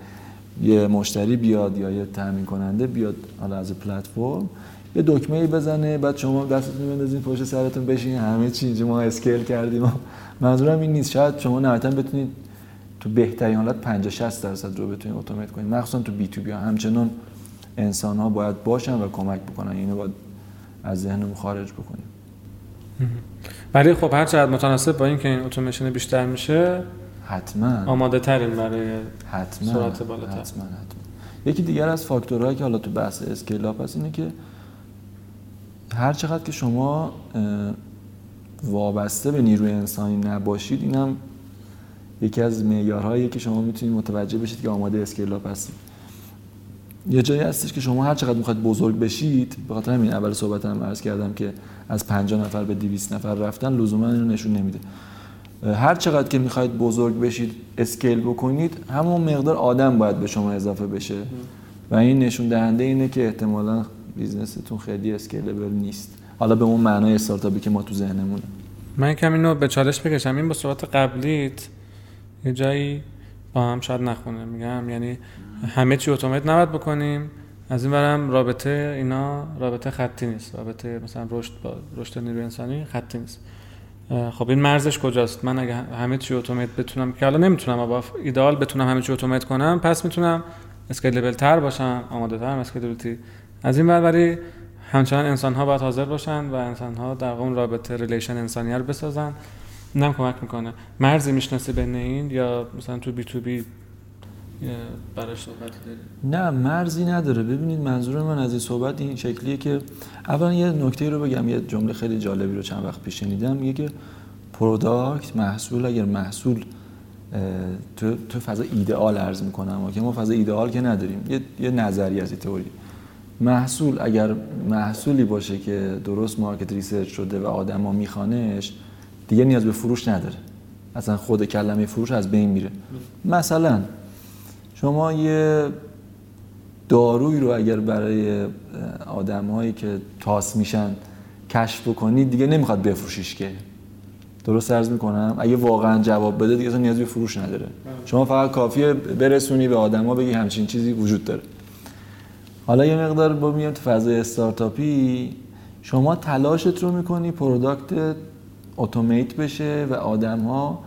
یه مشتری بیاد یا یه تامین کننده بیاد حالا از پلتفرم یه دکمه ای بزنه بعد شما دستتون بندازین پشت سرتون بشین همه چی ما اسکیل کردیم. منظورم این نیست. شاید شما نهایتا بتونید تو بهترین حالت 50 60 درصد رو بتونید اتومات کنید مخصوصا تو بی تو بی همچنان انسان ها باید باشن و کمک بکنن. اینو باید از ذهنمون خارج بکنیم. ولی خب هر چقدر متناسب با اینکه این اتوماسیون بیشتر میشه حتما. آماده ترین برای حتما. سرعت بالاتر. حتما. حتما یکی دیگر از فاکتورهایی که حالا تو بحث scale up هست اینه که هر چقدر که شما وابسته به نیروی انسانی نباشید اینم یکی از معیارهایی که شما می‌تونید متوجه بشید که آماده scale up هستید. یه جایی هستش که شما هر چقدر می‌خواید بزرگ بشید به خاطر همین اول صحبتم عرض کردم که از 50 نفر به 200 نفر رفتن لزوما اینو نشون نمیده. هر چقدر که می‌خواید بزرگ بشید scale بکنید همون مقدار آدم باید به شما اضافه بشه. و این نشون دهنده اینه که احتمالا business تون خیلی scalable نیست. حالا به اون معنای استارتاپی که ما تو ذهنمونه. من یکم اینو به چالش بکشم این با صحبت قبلیت یه جایی با هم شاید نخونه. میگم یعنی همه چی اتومات نباید بکنیم. از این ورم رابطه اینا رابطه خطی نیست. رابطه مثلا رشد با رشد نیروی انسانی خطی نیست. خب این مرزش کجاست؟ من اگه همه چی اتومات بتونم که حالا نمی‌تونم با ایدئال بتونم همه چی اتومات کنم پس می‌تونم scalable تر باشم آماده تر scalability از این ور همچنان انسان ها باید حاضر باشن و انسان ها در اون رابطه relation انسانی رو بسازن. اینم کمک می‌کنه. مرزی می‌شناسی بین این یا مثلا تو B2B براش صحبت داری نه مرزی نداره. ببینید منظور من از این صحبت این شکلیه که اولا یه نکته رو بگم یه جمله خیلی جالبی رو چند وقت پیش شنیدم. میگه که product محصول اگر محصول تو تو فضا ایدئال عرض می‌کنم که ما فضا ایدئال که نداریم. یه, یه نظری از این تئوری. محصول اگر محصولی باشه که درست market research شده و آدما میخوانش دیگه نیاز به فروش نداره. اصلا خود کلمه فروش از بین میره. مثلا شما یه داروی رو اگر برای آدمهایی که تاس میشن کشف بکنید دیگه نمی‌خواد بفروشیش که. درست عرض می‌کنم؟ اگه واقعا جواب بده دیگه نیاز به فروش نداره. شما فقط کافیه برسونی به آدما بگی همچین چیزی وجود داره. حالا یه مقدار با میاد تو فضای استارتاپی. شما تلاشت رو می‌کنی product اتومات بشه و آدم ها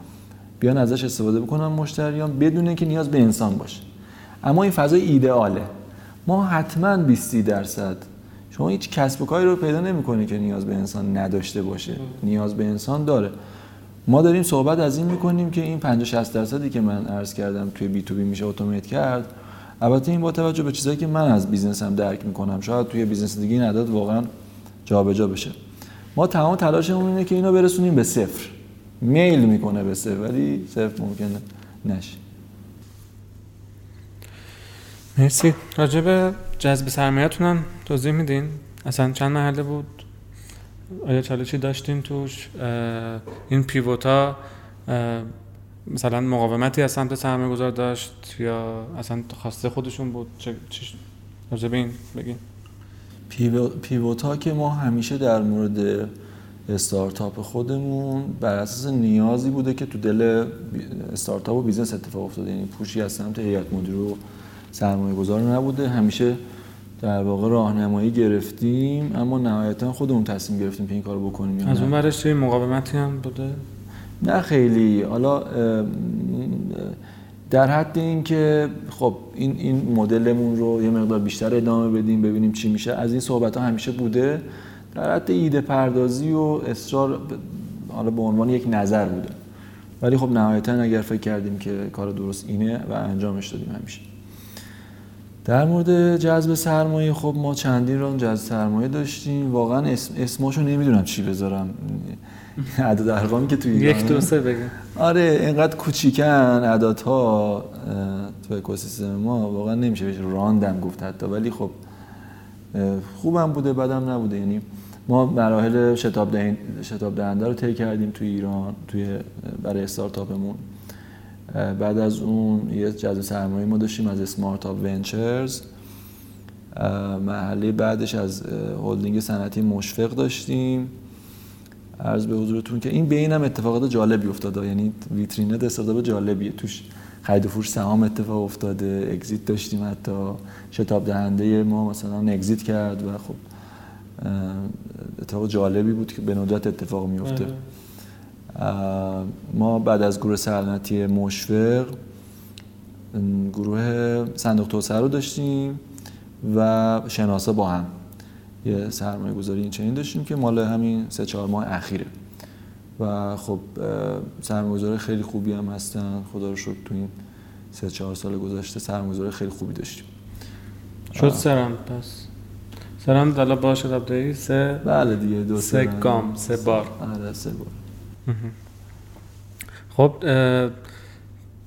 بیان ازش استفاده بکنن مشتریان بدون اینکه نیاز به انسان باشه. اما این فضای ایدئاله. ما حتما 20 درصد. شما هیچ کسب و کاری رو پیدا نمی‌کنی که نیاز به انسان نداشته باشه. نیاز به انسان داره. ما داریم صحبت از این می‌کنیم که این 50 60 درصدی که من عرض کردم توی B2B میشه اتومات کرد. البته این با توجه به چیزایی که من از business م درک می‌کنم. شاید توی business دیگه این عدد واقعا جابجا بشه. ما تمام تلاشمون اینه که اینو برسونیم به صفر. میل می‌کنه به صفر ولی صفر ممکنه نشه. مرسی. راجع به جذب سرمایه‌تون هم توضیح میدین؟ اصلا چند مرحله بود؟ آیا چالشی داشتین توش؟ این پیوتا مثلا مقاومتی از سمت سرمایه گذار داشت یا اصلا خواسته خودشون بود؟ چه راجع به این بگین. pivo- pivot ها که ما همیشه در مورد استارتاپ خودمون بر اساس نیازی بوده که تو دل استارتاپ و business اتفاق افتاده. یعنی push ی از سمت هیئت مدیره و سرمایه گذار نبوده. همیشه در واقع راهنمایی گرفتیم اما نهایتا خودمون تصمیم گرفتیم که این کارو بکنیم از. اون ورش یه مقاومتی هم بوده؟ نه خیلی. حالا در حد این که خب این این مدلمون رو یه مقدار بیشتر ادامه بدیم ببینیم چی میشه. از این صحبت ها همیشه بوده. در حد ایده پردازی و اصرار حالا به عنوان یک نظر بوده. ولی خب نهایتا اگر فکر کردیم که کار درست اینه و انجامش دادیم همیشه. در مورد جذب سرمایه خب ما چندین ران جذب سرمایه داشتیم. واقعا اسم اسماشو نمی‌دونم چی بذارم. عدد ارقامی که توی یک. دو سه بگیم آره اینقدر کوچیکن عددها تو اکوسیستم ما واقعا نمیشه بهش راندم گفت حتی. ولی خب خوبم بوده بدم نبوده. یعنی ما مراحل شتاب شتاب دهنده رو طی کردیم توی ایران توی برای استارتاپمون بعد از اون یه جذب سرمایه ما داشتیم از اسمارت آپ ونچرز محله بعدش از هلدینگ صنعتی مشفق داشتیم. عرض به حضورتون که این بین هم اتفاقات جالبی افتاده. یعنی ویترین‌نت استارتاپ جالبیه. توش خرید و فروش سهام اتفاق افتاده. exit داشتیم حتی. شتاب دهنده ما مثلا exit کرد و خب اتفاق جالبی بود که به ندرت اتفاق میفته اه، ما بعد از گروه صنعتی مشفق گروه صندوق توسعه رو داشتیم و شناسا با هم یه سرمایه گذاری این چنین داشتیم که مال همین سه چهار ماه اخیره. و خب سرمایه گذاری خیلی خوبی هم هستن. خدا رو شکر تو این سه چهار سال گذشته سرمایه گذاری خیلی خوبی داشتیم. شد سرم پس. سرم حالا با شتاب دهی سه بله دیگه دو سه گام، سه بار. آره سه بار. خب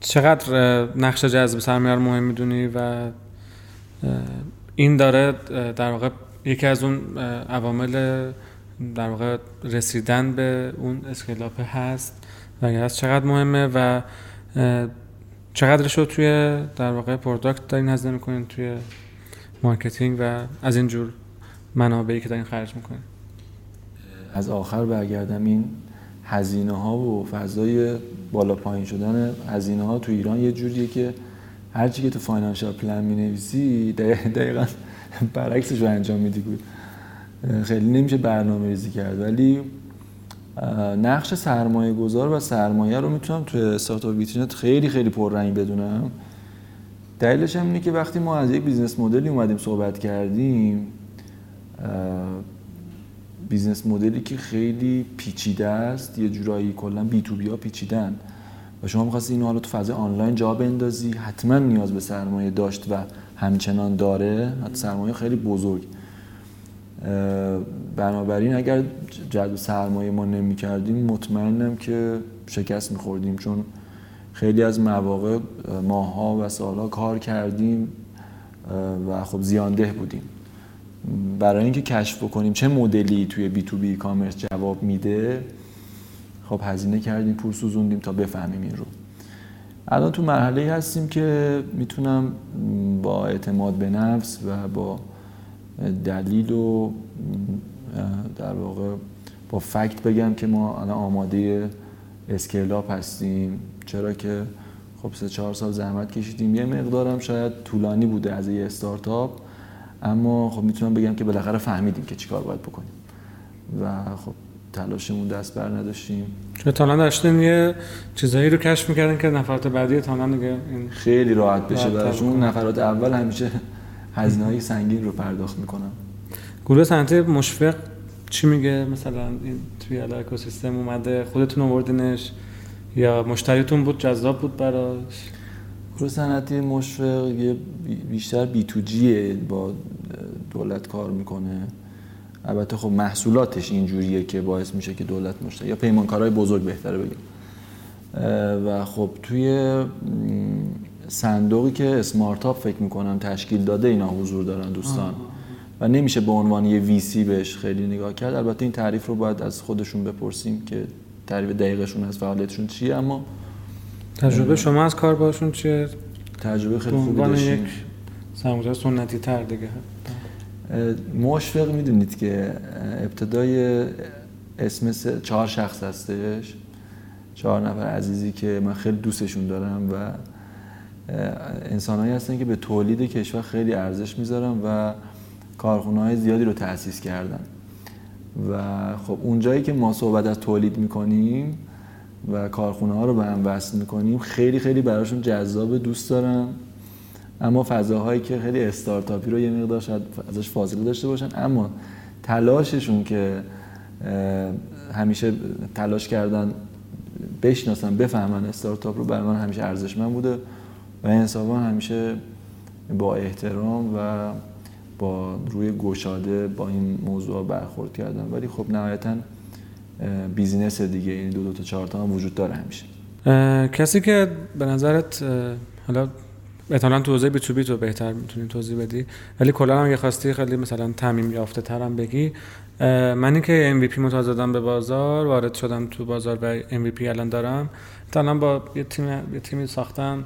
چقدر نقش جذب سرمایه رو مهم می‌دونی و این داره در واقع یکی از اون عوامل در واقع رسیدن به اون scale up هست و هست چقدر مهمه و چقدرش رو توی در واقع product دارین هزینه می‌کنین توی marketing و از این جور. منابعی که دارین خرج می‌کنین. از آخر برگردم این هزینه ها و فضای بالا پایین شدن هزینه ها تو ایران یه جوریه که هرچی که تو financial plan می نویسی دقیقا برعکسش رو انجام میدی. بود خیلی نمیشه برنامه ریزی کرد ولی نقش سرمایه گذار و سرمایه رو می‌تونم تو استارتاپ ویترین‌نت خیلی خیلی پررنگ بدونم. دلیلش هم اینه که وقتی ما از یک business model ی اومدیم صحبت کردیم business model ی که خیلی پیچیده است یه جورایی کلا B2B ها پیچیدن. و شما می‌خواستی اینو حالا تو فضای آنلاین جا بندازی حتما نیاز به سرمایه داشت و همچنان داره. حتی سرمایه خیلی بزرگ. بنابراین اگر جذب سرمایه ما نمی کردیم مطمئنم که شکست میخوردیم. چون خیلی از مواقع ماه‌ها و سال‌ها کار کردیم و خب زیانده بودیم. برای اینکه کشف بکنیم چه مدلی توی B2B commerce جواب میده خب هزینه کردیم پول سوزوندیم تا بفهمیم این رو. الان تو مرحله هستیم که می‌تونم با اعتماد به نفس و با دلیل و در واقع با fact بگم که ما الان آماده scale up هستیم. چرا که خب سه چهار سال زحمت کشیدیم. یه مقدارم شاید طولانی بوده از یه استارتاپ. اما خب می‌تونم بگم که بالاخره فهمیدیم که چیکار باید بکنیم. و خب تلاشمون دست بر نداشتیم. چون تا الان داشتین یه چیزایی رو کشف می‌کردن که نفرات بعدی تا الان دیگه این خیلی راحت بشه براشون. نفرات اول همیشه هزینه های سنگین رو پرداخت می‌کنم گروه صنعتی مشفق چی میگه؟ مثلا این توی اکوسیستم اومده خودتون آوردینش یا مشتریتون بود جذاب بود براش؟ گروه صنعتی مشفق بیشتر بی تو جیه با دولت کار می‌کنه. البته خب محصولاتش اینجوریه که باعث میشه که دولت مشتری یا پیمانکارهای بزرگ بهتره اه، و خب توی صندوقی که اسمارتاپ فکر می‌کنم تشکیل داده اینا حضور دارن دوستان. و نمیشه به عنوان یه ویسی بهش خیلی نگاه کرد. البته این تعریف رو باید از خودشون بپرسیم که تعریف دقیقشون از فعالیتشون چیه. اما تجربه شما از کار باشون چیه؟ تجربه به خیلی خوبی داشتیم. یک سرمایه‌گذار سنتی تر دیگه. مشفق می‌دونید که ابتدای اسم چهار شخص هستش. چهار نفر عزیزی که من خیلی دوستشون دارم و انسانهایی هستن که به تولید کشور خیلی ارزش می‌ذارن و کارخونه های زیادی رو تأسیس کردن. و خب اونجایی که ما صحبت از تولید می‌کنیم و کارخونه ها رو به هم وصل می‌کنیم. خیلی خیلی براشون جذاب دوست دارن اما فضاهایی که خیلی استارتاپی رو یه مقدار شاید ازش فاصله داشته باشن. اما تلاششون که همیشه تلاش کردن بشناسن بفهمن استارتاپ رو برای من همیشه ارزشمند بوده و انصافا همیشه با احترام و با روی گشاده با این موضوع برخورد کردم. ولی خب نهایتا بیزینس دیگه یعنی دو دو تا چهار تا هم وجود داره همیشه. کسی که به نظرت حالا احتمالاً تو حوزه بی تو بی تو بهتر می‌تونی توضیح بدی ولی کلا هم اگه خواستی خیلی مثلا تعمیم یافته ترم بگی. اه، من که MVP متازه دادم به بازار وارد شدم تو بازار و MVP الان دارم. الان با یه تیم یه تیمی ساختم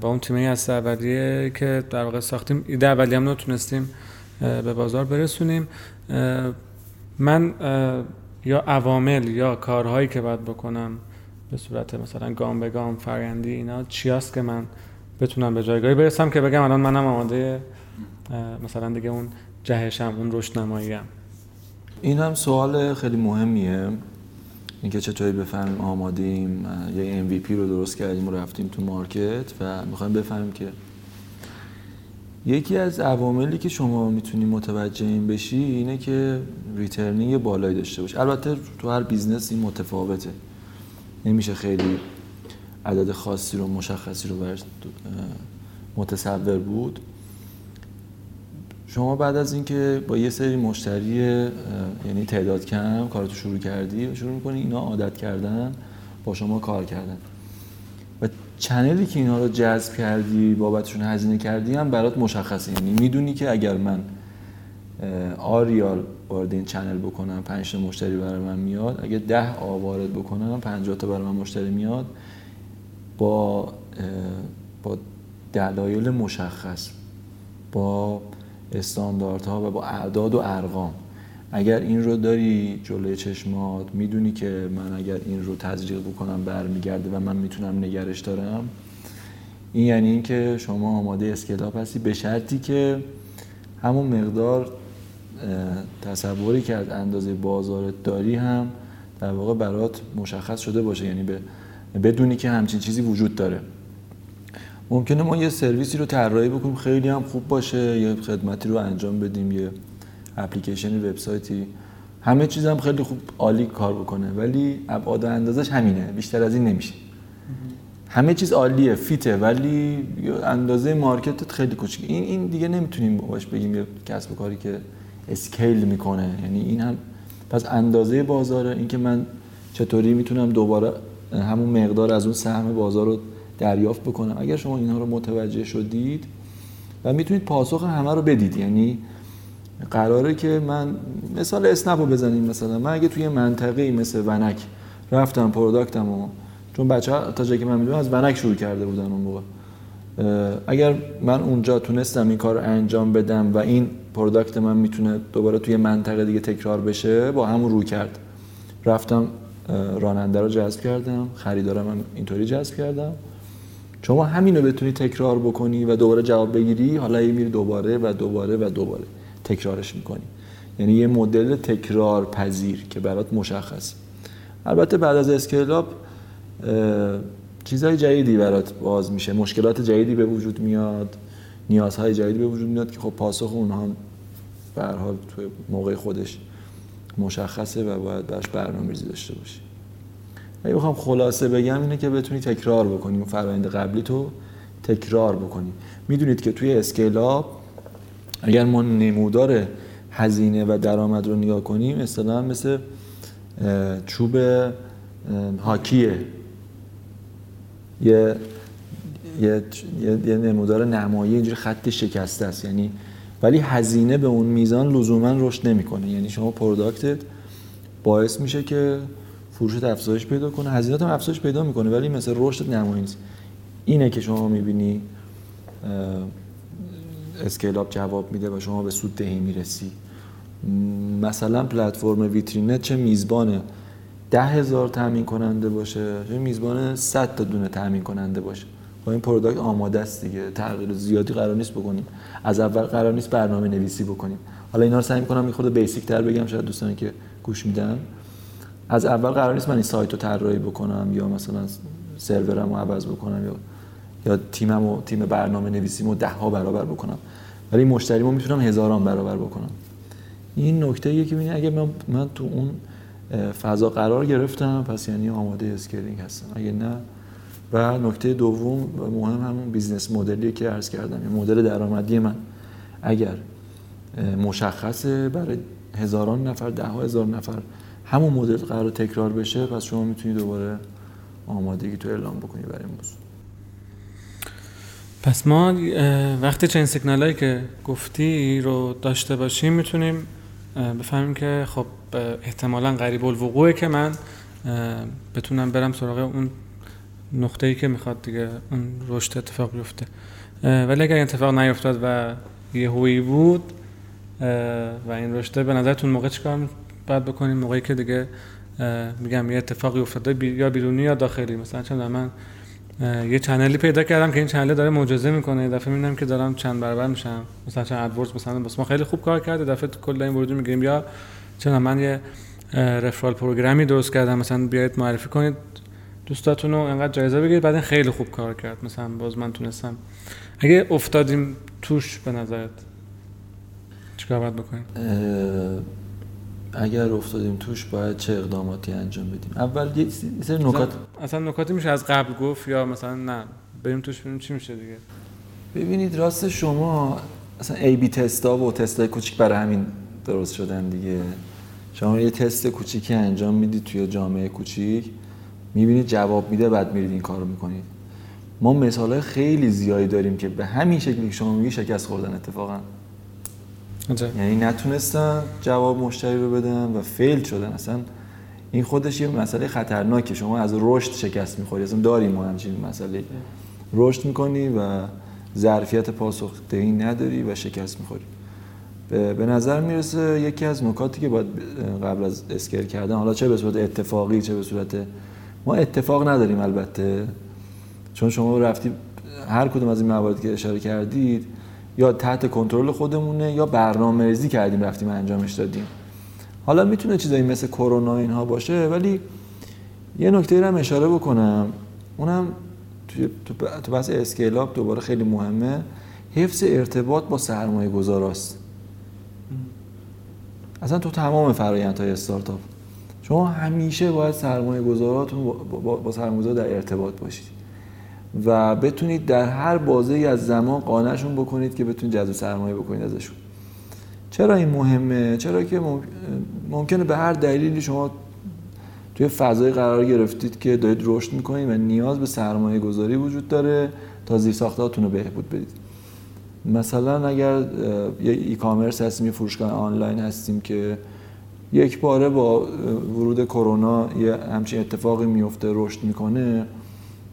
با اون تیمی از اولیه که در واقع ساختیم. ایده اولیه‌مون رو تونستیم به بازار برسونیم. من یا عوامل یا کارهایی که باید بکنم به صورت مثلا گام به گام فرآیندی اینا چی هست که من بتونم به جایگاهی برسم که بگم الان منم آماده مثلا دیگه اون جهشم اون رشد نماییم این هم سوال خیلی مهمیه. اینکه چطوری بفهمیم آمادیم یه MVP رو درست کردیم و رفتیم تو market و می‌خوایم بفهمیم که یکی از عواملی که شما می‌تونی متوجه این بشی اینه که returning بالایی داشته باشه. البته تو هر business این متفاوته. نمیشه خیلی عدد خاصی رو مشخصی رو برش متصور بود. شما بعد از اینکه با یه سری مشتری یعنی تعداد کم کارتو شروع کردی و شروع می‌کنی اینا عادت کردن با شما کار کردن. چنلی که اینا رو جذب کردی بابتشون هزینه کردی هم برات مشخصه. یعنی می‌دونی که اگر من آریال وارد این چنل بکنم پنج تا مشتری برای من میاد اگه ده آ وارد بکنم 50 تا برای من مشتری میاد با با دلایل مشخص با استانداردها و با اعداد و ارقام. اگر این رو داری جلوی چشمات می‌دونی که من اگر این رو تزریق بکنم برمیگرده و من می‌تونم نگرش دارم. این یعنی اینکه شما آماده اسکلاپ هستی به شرطی که همون مقدار تصوری که از اندازه بازارت داری هم در واقع برات مشخص شده باشه. یعنی به بدونی که همچین چیزی وجود داره. ممکنه ما یه سرویسی رو طراحی بکنیم خیلی هم خوب باشه یه خدمتی رو انجام بدیم یه اپلیکیشن وبسایتی. همه چیز هم خیلی خوب عالی کار بکنه ولی ابعاد اندازش همینه بیشتر از این نمیشه. همه چیز عالیه فیته ولی اندازه مارکتت خیلی کوچیک این این دیگه نمی‌تونیم باش بگیم یه کسب کاری که اسکیل می‌کنه. یعنی این هم پس اندازه بازاره اینکه من چطوری می‌تونم دوباره همون مقدار از اون سهم بازار رو دریافت بکنم. اگر شما اینها رو متوجه شدید و می‌تونید پاسخ همه رو بدید یعنی قراره که من مثال اسنپ رو بزنیم مثلا. من اگه توی منطقه مثل ونک رفتم product م و چون بچه ها تا جایی که من می‌دونم از ونک شروع کرده بودن اون موقع. اگر من اونجا تونستم این کار رو انجام بدم و این product من می‌تونه دوباره توی منطقه دیگه تکرار بشه با همون رویکرد. رفتم راننده رو جذب کردم خریدارم هم اینطوری جذب کردم. شما همین رو بتونی تکرار بکنی و دوباره جواب بگیری حالا یه میری دوباره و دوباره و دوباره. تکرارش می‌کنی. یعنی یه مدل تکرار پذیر که برات مشخص. البته بعد از اسکیلاب چیزهای جدیدی برات باز میشه. مشکلات جدیدی به وجود میاد نیازهای جدیدی به وجود میاد که خب پاسخ اونها به حال توی موقع خودش مشخصه و باید براش برنامه‌ریزی داشته باشی. اگه بخوام خلاصه بگم اینه که بتونی تکرار بکنی. اون فرآیند قبلی تو تکرار بکنی. می‌دونید که توی اسکیلاب اگر ما نمودار هزینه و درآمد رو نگاه کنیم اصطلاحا مثل چوب هاکیه یه یه, یه, نمودار نمایی اینجوری خط شکسته است. یعنی ولی هزینه به اون میزان لزوما رشد نمی‌کنه. یعنی شما product ت باعث میشه که فروشت افزایش پیدا کنه. هزینه هم افزایش پیدا می‌کنه ولی مثل رشد نمایی نیست. اینه که شما می‌بینی scale up جواب میده و شما به سود دهی می‌رسی. مثلا پلتفرم ویترین‌نت چه میزبان ده هزار تامین کننده باشه چه میزبان 100 تا دونه تامین کننده باشه. با این product آماده است دیگه. تغییر زیادی قرار نیست بکنیم. از اول قرار نیست برنامه نویسی بکنیم. حالا اینا رو سعی می‌کنم یه خورده basic تر بگم شاید دوستانی که گوش میدن. از اول قرار نیست من این سایت رو طراحی بکنم یا مثلا سرورم رو عوض بکنم یا یا تیمم و تیم برنامه نویسیمو ده ها برابر بکنم. ولی مشتریمو می‌تونم هزاران برابر بکنم. این نکته یه که اگه من, من تو اون فضا قرار گرفتم پس یعنی آماده scaling هستم. اگه نه و نکته دوم و مهم همون business model ی که عرض کردم این مدل درآمدی من. اگر مشخصه برای هزاران نفر ده هزار نفر همون مدل قرار تکرار بشه پس شما می‌تونید دوباره آمادگی تو اعلام بکنی برای این موضوع پس ما وقتی چنین سیگنال هایی که گفتی رو داشته باشیم می‌تونیم بفهمیم که خب احتمالا قریب الوقوعه که من بتونم برم سراغ اون نقطه ای که می‌خواد دیگه اون رشد اتفاق بیفته. ولی اگر اتفاق نیفتاد و یه هویی بود و این رشته به نظرتون موقع چیکار باید بکنیم؟ موقعی که دیگه میگم یه اتفاقی افتاده بی- یا بیرونی یا داخلی. مثلا چون من یه چنلی پیدا کردم که این چنل داره معجزه می‌کنه. یه دفعه می‌بینم که دارم چند برابر میشم. مثلا چند ادورز مثلا بس ما خیلی خوب کار کرده دفعه کل این ورودی می‌گیریم یا چون من یه رفرال پروگرامی درست کردم. مثلا بیاید معرفی کنید دوستاتون رو انقدر جایزه بگیرید. بعد این خیلی خوب کار کرد. مثلا باز من تونستم. اگه افتادیم توش به نظرت چیکار باید بکنیم؟ اگر افتادیم توش باید چه اقداماتی انجام بدیم؟ اول یه سری نکات اصلا نکاتی میشه از قبل گفت یا مثلا نه؟ بریم توش ببینیم چی میشه دیگه. ببینید راست شما اصلا ای بی تستا و تستای کوچیک برای همین درست شدن دیگه. شما یه تست کوچیکی انجام می‌دید توی جامعه کوچیک می‌بینید جواب میده بعد میرید این کارو می‌کنید. ما مثال خیلی زیادی داریم که به همین شکلی که شما میگی شکست خوردن اتفاقا. عجب. یعنی نتونستن جواب مشتری رو بدن و فیل شدن. اصلا این خودش یه مسئله خطرناکه. شما از رشد شکست می‌خوری. اصلا داریم ما همچین مسئله. رشد می‌کنی و ظرفیت پاسخ دهی نداری و شکست می‌خوری. به نظر می‌رسه یکی از نکاتی که باید قبل از اسکیل کردن حالا چه به صورت اتفاقی چه به صورت ما اتفاق نداریم البته. چون شما رفتید هر کدوم از این مواردی که اشاره کردید یا تحت کنترل خودمونه یا برنامه ریزی کردیم رفتیم انجامش دادیم. حالا می‌تونه چیزایی مثل کرونا اینها باشه ولی یه نکته رو هم اشاره بکنم. اونم تو بحث اسکیل اپ دوباره خیلی مهمه. حفظ ارتباط با سرمایه گذاراست اصلا تو تمام فرایندهای استارتاپ شما همیشه باید سرمایه گذاراتون با, با, با سرمایه در ارتباط باشید. و بتونید در هر بازه ای از زمان قانعشون بکنید که بتونید جذب سرمایه بکنید ازشون. چرا این مهمه؟ چرا که مم- ممکنه به هر دلیلی شما توی فضای قرار گرفتید که دارید رشد می‌کنید و نیاز به سرمایه گذاری وجود داره تا زیر رو بهبود بدید. مثلا اگر یه ای کامرس هستیم یه فروشگاه آنلاین هستیم که یک باره با ورود کرونا یه همچین اتفاقی میفته رشد می‌کنه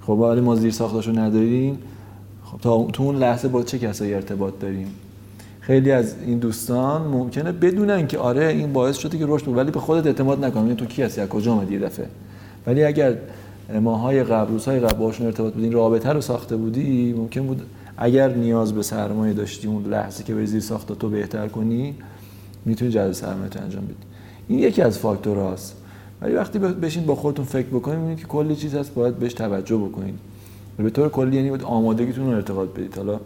خب ولی ما زیر ساختاشو نداریم. خب تا تو اون لحظه با چه کسایی ارتباط داریم؟ خیلی از این دوستان ممکنه بدونن که آره این باعث شده که رشد ولی به خودت اعتماد نکنن این تو کی هستی؟ از کجا اومدی دفعه؟ ولی اگر ماهای قبل روزهای قبل باشون ارتباط بودی این رابطه رو ساخته بودی ممکن بود اگر نیاز به سرمایه داشتی اون لحظه که بری زیر ساخت تو بهتر کنی می‌تونی جذب سرمایه انجام بدی. این یکی از فاکتورهاست. ولی وقتی بشین با خودتون فکر بکنید می‌بینید که کلی چیز هست باید بهش توجه بکنید به طور کلی یعنی باید آمادگیتون رو ارتباط بدید. حالا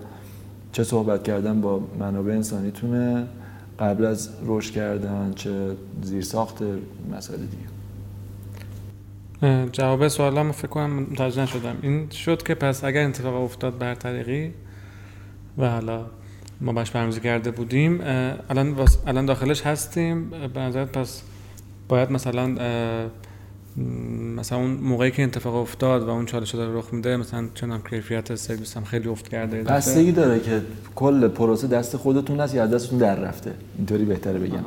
چه صحبت کردن با منابع انسانیتونه قبل از رشد کردن چه زیر ساخت مسائل دیگه. جواب سوالم فکر کنم متوجه نشدم. این شد که پس اگر اتفاق افتاد بر طریقی و حالا ما باش برنامه‌ریزی کرده بودیم الان الان داخلش هستیم. به نظرت پس باید مثلا مثلا اون موقعی که اتفاق افتاد و اون چالش داره رخ میده مثلا چون کیفیت سرویس هم خیلی افت کرده. بستگی داره که کل پروسه دست خودتون هست یا دستتون در رفته؟ اینطوری بهتره بگم.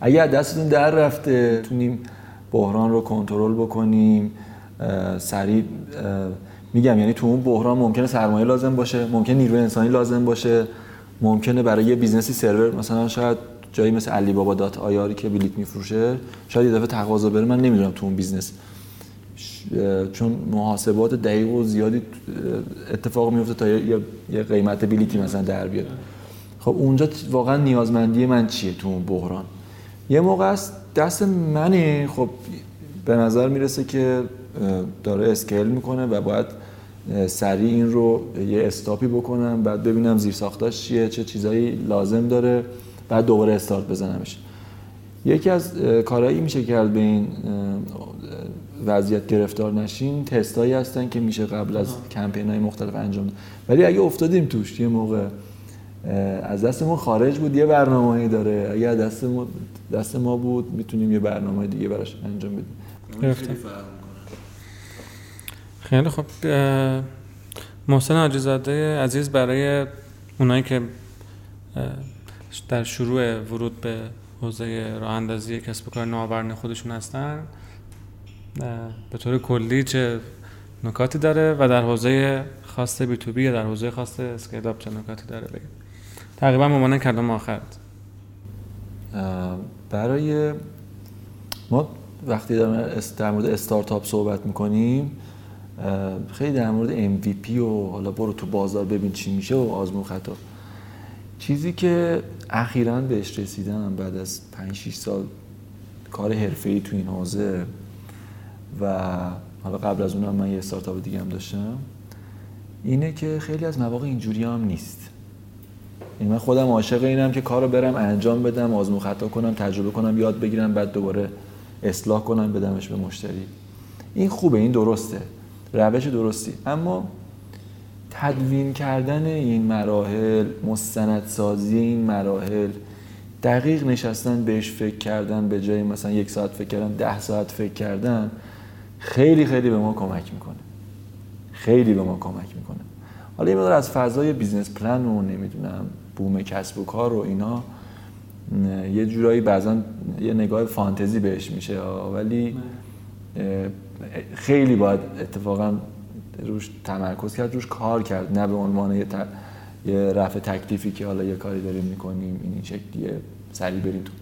اگر دستتون در رفته تونیم بحران رو کنترل بکنیم. سریع میگم یعنی تو اون بحران ممکنه سرمایه لازم باشه ممکن نیروی انسانی لازم باشه ممکنه برای یه business ی سرور مثلا شاید جایی مثل علی بابا dot ir ی که بلیت میفروشه شاید یه دفعه تقاضا بره من نمی‌دونم تو اون business. چون محاسبات دقیق و زیادی اتفاق میفته تا یه, قیمت بلیتی مثلا در بیاد. خب اونجا واقعا نیازمندی من چیه تو اون بحران؟ یه موقع است دست منه. خب به نظر می‌رسه که داره scale می‌کنه و باید سریع این رو یه stop ی بکنم بعد ببینم زیر ساختاش چیه چه چیزایی لازم داره. بعد دوباره استارت بزنمش. یکی از کارهایی میشه کرد به این وضعیت گرفتار نشین تستایی هستن که میشه قبل از کمپین های مختلف انجام ولی اگه افتادیم توش یه موقع از دست ما خارج بود یه برنامه‌ای داره. اگه دست ما دست ما بود می‌تونیم یه برنامه دیگه براش انجام بدیم. خیلی خب محسن آجیزاده عزیز برای اونایی که در شروع ورود به حوزه راه اندازی کسب و کار نوآورانه خودشون هستن. به طور کلی چه نکاتی داره و در حوزه خاص بی تو بی یا در حوزه خاص اسکیل اپ چه نکاتی داره بگید تقریبا ممانه کلام آخر. برای ما وقتی در مورد استارتاپ صحبت می‌کنیم خیلی در مورد MVP و حالا برو تو بازار ببین چی میشه و آزمون خطا. چیزی که اخیرا بهش رسیدم بعد از 5 6 سال کار حرفه‌ای تو این حوزه و حالا قبل از اونم من یه استارتاپ دیگه هم داشتم اینه که خیلی از مواقع اینجوری هم نیست. این من خودم عاشق اینم که کارو برم انجام بدم آزمون خطا کنم تجربه کنم یاد بگیرم بعد دوباره اصلاح کنم بدمش به مشتری. این خوبه این درسته. روش درستی. اما تدوین کردن این مراحل مستندسازی این مراحل دقیق نشستن بهش فکر کردن به جای مثلا یک ساعت فکر کردن ده ساعت فکر کردن خیلی خیلی به ما کمک می‌کنه. خیلی به ما کمک می‌کنه. حالا یه از فضای business plan و نمی‌دونم بوم کسب و کار و اینا یه جورایی بعضا یه نگاه فانتزی بهش میشه ولی خیلی باید اتفاقا روش تمرکز کرد روش کار کرد نه به عنوان یه, یه رفع تکلیفی که حالا یه کاری داریم می‌کنیم این شکلیه سریع بریم تو.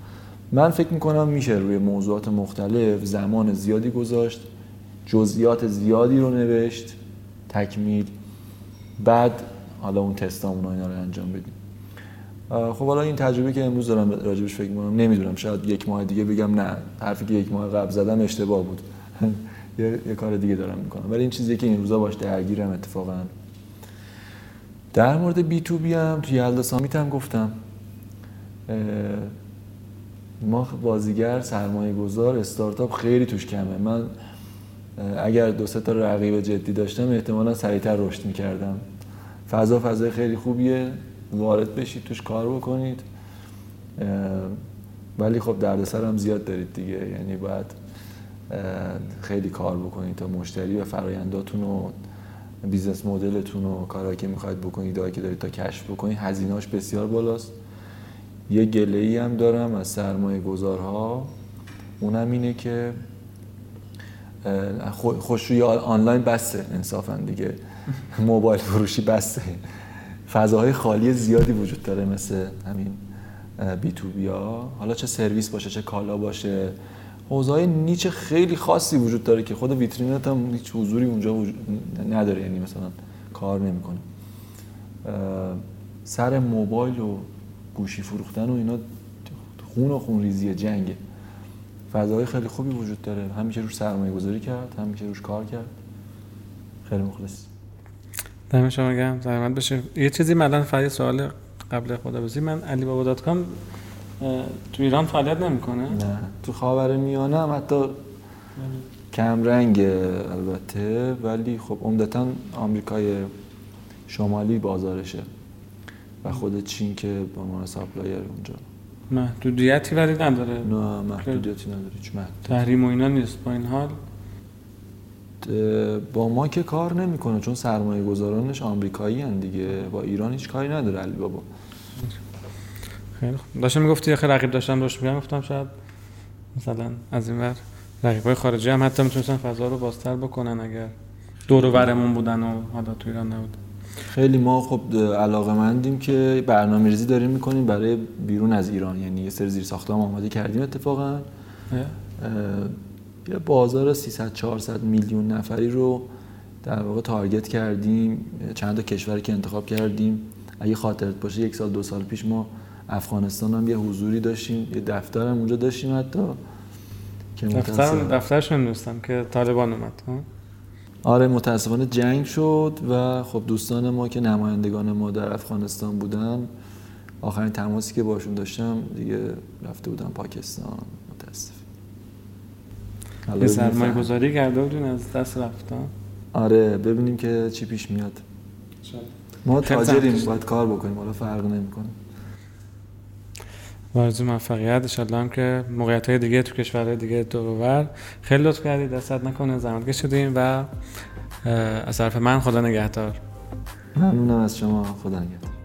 من فکر می‌کنم میشه روی موضوعات مختلف زمان زیادی گذاشت جزئیات زیادی رو نوشت تکمیل بعد حالا اون تستامون اینا رو انجام بدیم. خب حالا این تجربه که امروز دارم راجبش فکر می‌کنم نمی‌دونم شاید یک ماه دیگه بگم نه حرفی که یک ماه قبل زدم اشتباه بود. [laughs] یه،, یه کار دیگه دارم می‌کنم. ولی این چیزی که این روزا باش درگیرم اتفاقا. در مورد بی تو بی هم توی یلدا سامیت هم گفتم. ما بازیگر سرمایه گذار استارتاپ خیلی توش کمه. من اگر دو سه تا رقیب جدی داشتم احتمالا سریعتر رشد می‌کردم. فضا فضای خیلی خوبیه. وارد بشید توش کار بکنید. ولی خب دردسر هم زیاد دارید دیگه. یعنی باید خیلی کار بکنید تا مشتری و فراینداتون و business model تون و کارهایی که می‌خواید بکنید که دارید تا کشف بکنید هزینهاش بسیار بالاست. یه گله ای هم دارم از سرمایه گذارها اونم اینه که خوشوی آنلاین بسته انصافا دیگه. [laughs] موبایل فروشی بسته. فضاهای خالی زیادی وجود داره مثل همین بی تو بیا حالا چه سرویس باشه چه کالا باشه. حوزه نیچه خیلی خاصی وجود داره که خود ویترینت هم هیچ حضوری اونجا نداره یعنی مثلا کار نمی‌کنه. سر موبایل و گوشی فروختن و اینا خون و خون ریزی جنگه فضاهای خیلی خوبی وجود داره. همیشه روش سرمایه گذاری کرد همیشه روش کار کرد. خیلی مخلص. دم شما گرم. زحمت بشه یه چیزی مثلا فعلی سوال قبل خدابزی من علی بابا دات کام تو ایران فعالیت نمی‌کنه؟ نه. تو خاور میانه هم حتی کم رنگ البته ولی خب عمدتا آمریکای شمالی بازارشه و خود چین که به عنوان supplier اونجا. محدودیتی ولی نداره. نه محدودیتی نداره هیچ تحریم و اینا نیست با این حال؟ با ما که کار نمی‌کنه چون سرمایه گذارانش آمریکایی هن دیگه. با ایران هیچ کاری نداره علی بابا. خیلی خوب. داشتم می‌گفتی خیلی رقیب داشتم روش میگم گفتم شاید مثلا از این ور رقیب های خارجی هم حتی می‌تونستن فضا رو بازتر بکنن اگر دور و برمون بودن و حالا تو ایران نبود. خیلی ما خب علاقه مندیم که برنامه ریزی داریم می‌کنیم برای بیرون از ایران. یعنی یه سری زیر ساختم آماده کردیم اتفاقا. یه بازار 300 400 میلیون نفری رو در واقع تارگت کردیم. چند تا کشوری که انتخاب کردیم. اگه خاطرت باشه یک سال دو سال پیش ما افغانستان هم یه حضوری داشتیم یه دفتر هم اونجا داشتیم حتی که دفتر دفترشون دوستم که طالبان اومد؟ آره متاسفانه جنگ شد و خب دوستان ما که نمایندگان ما در افغانستان بودن آخرین تماسی که باشون داشتم دیگه رفته بودم پاکستان متاسف یه سرمایه. گذاری کرده بودین از دست رفت ها؟ آره ببینیم که چی پیش میاد ما خیلی تاجریم باید کار بکنیم حالا فرق نمی‌کنه و موفقیت انشالله هم که موقعیت های دیگه تو کشورهای دیگه دور خیلی لطف کردید دستت نکنه زحمت کشیدین و از طرف من خدا نگهدار. ممنونم از شما خدا نگهدار.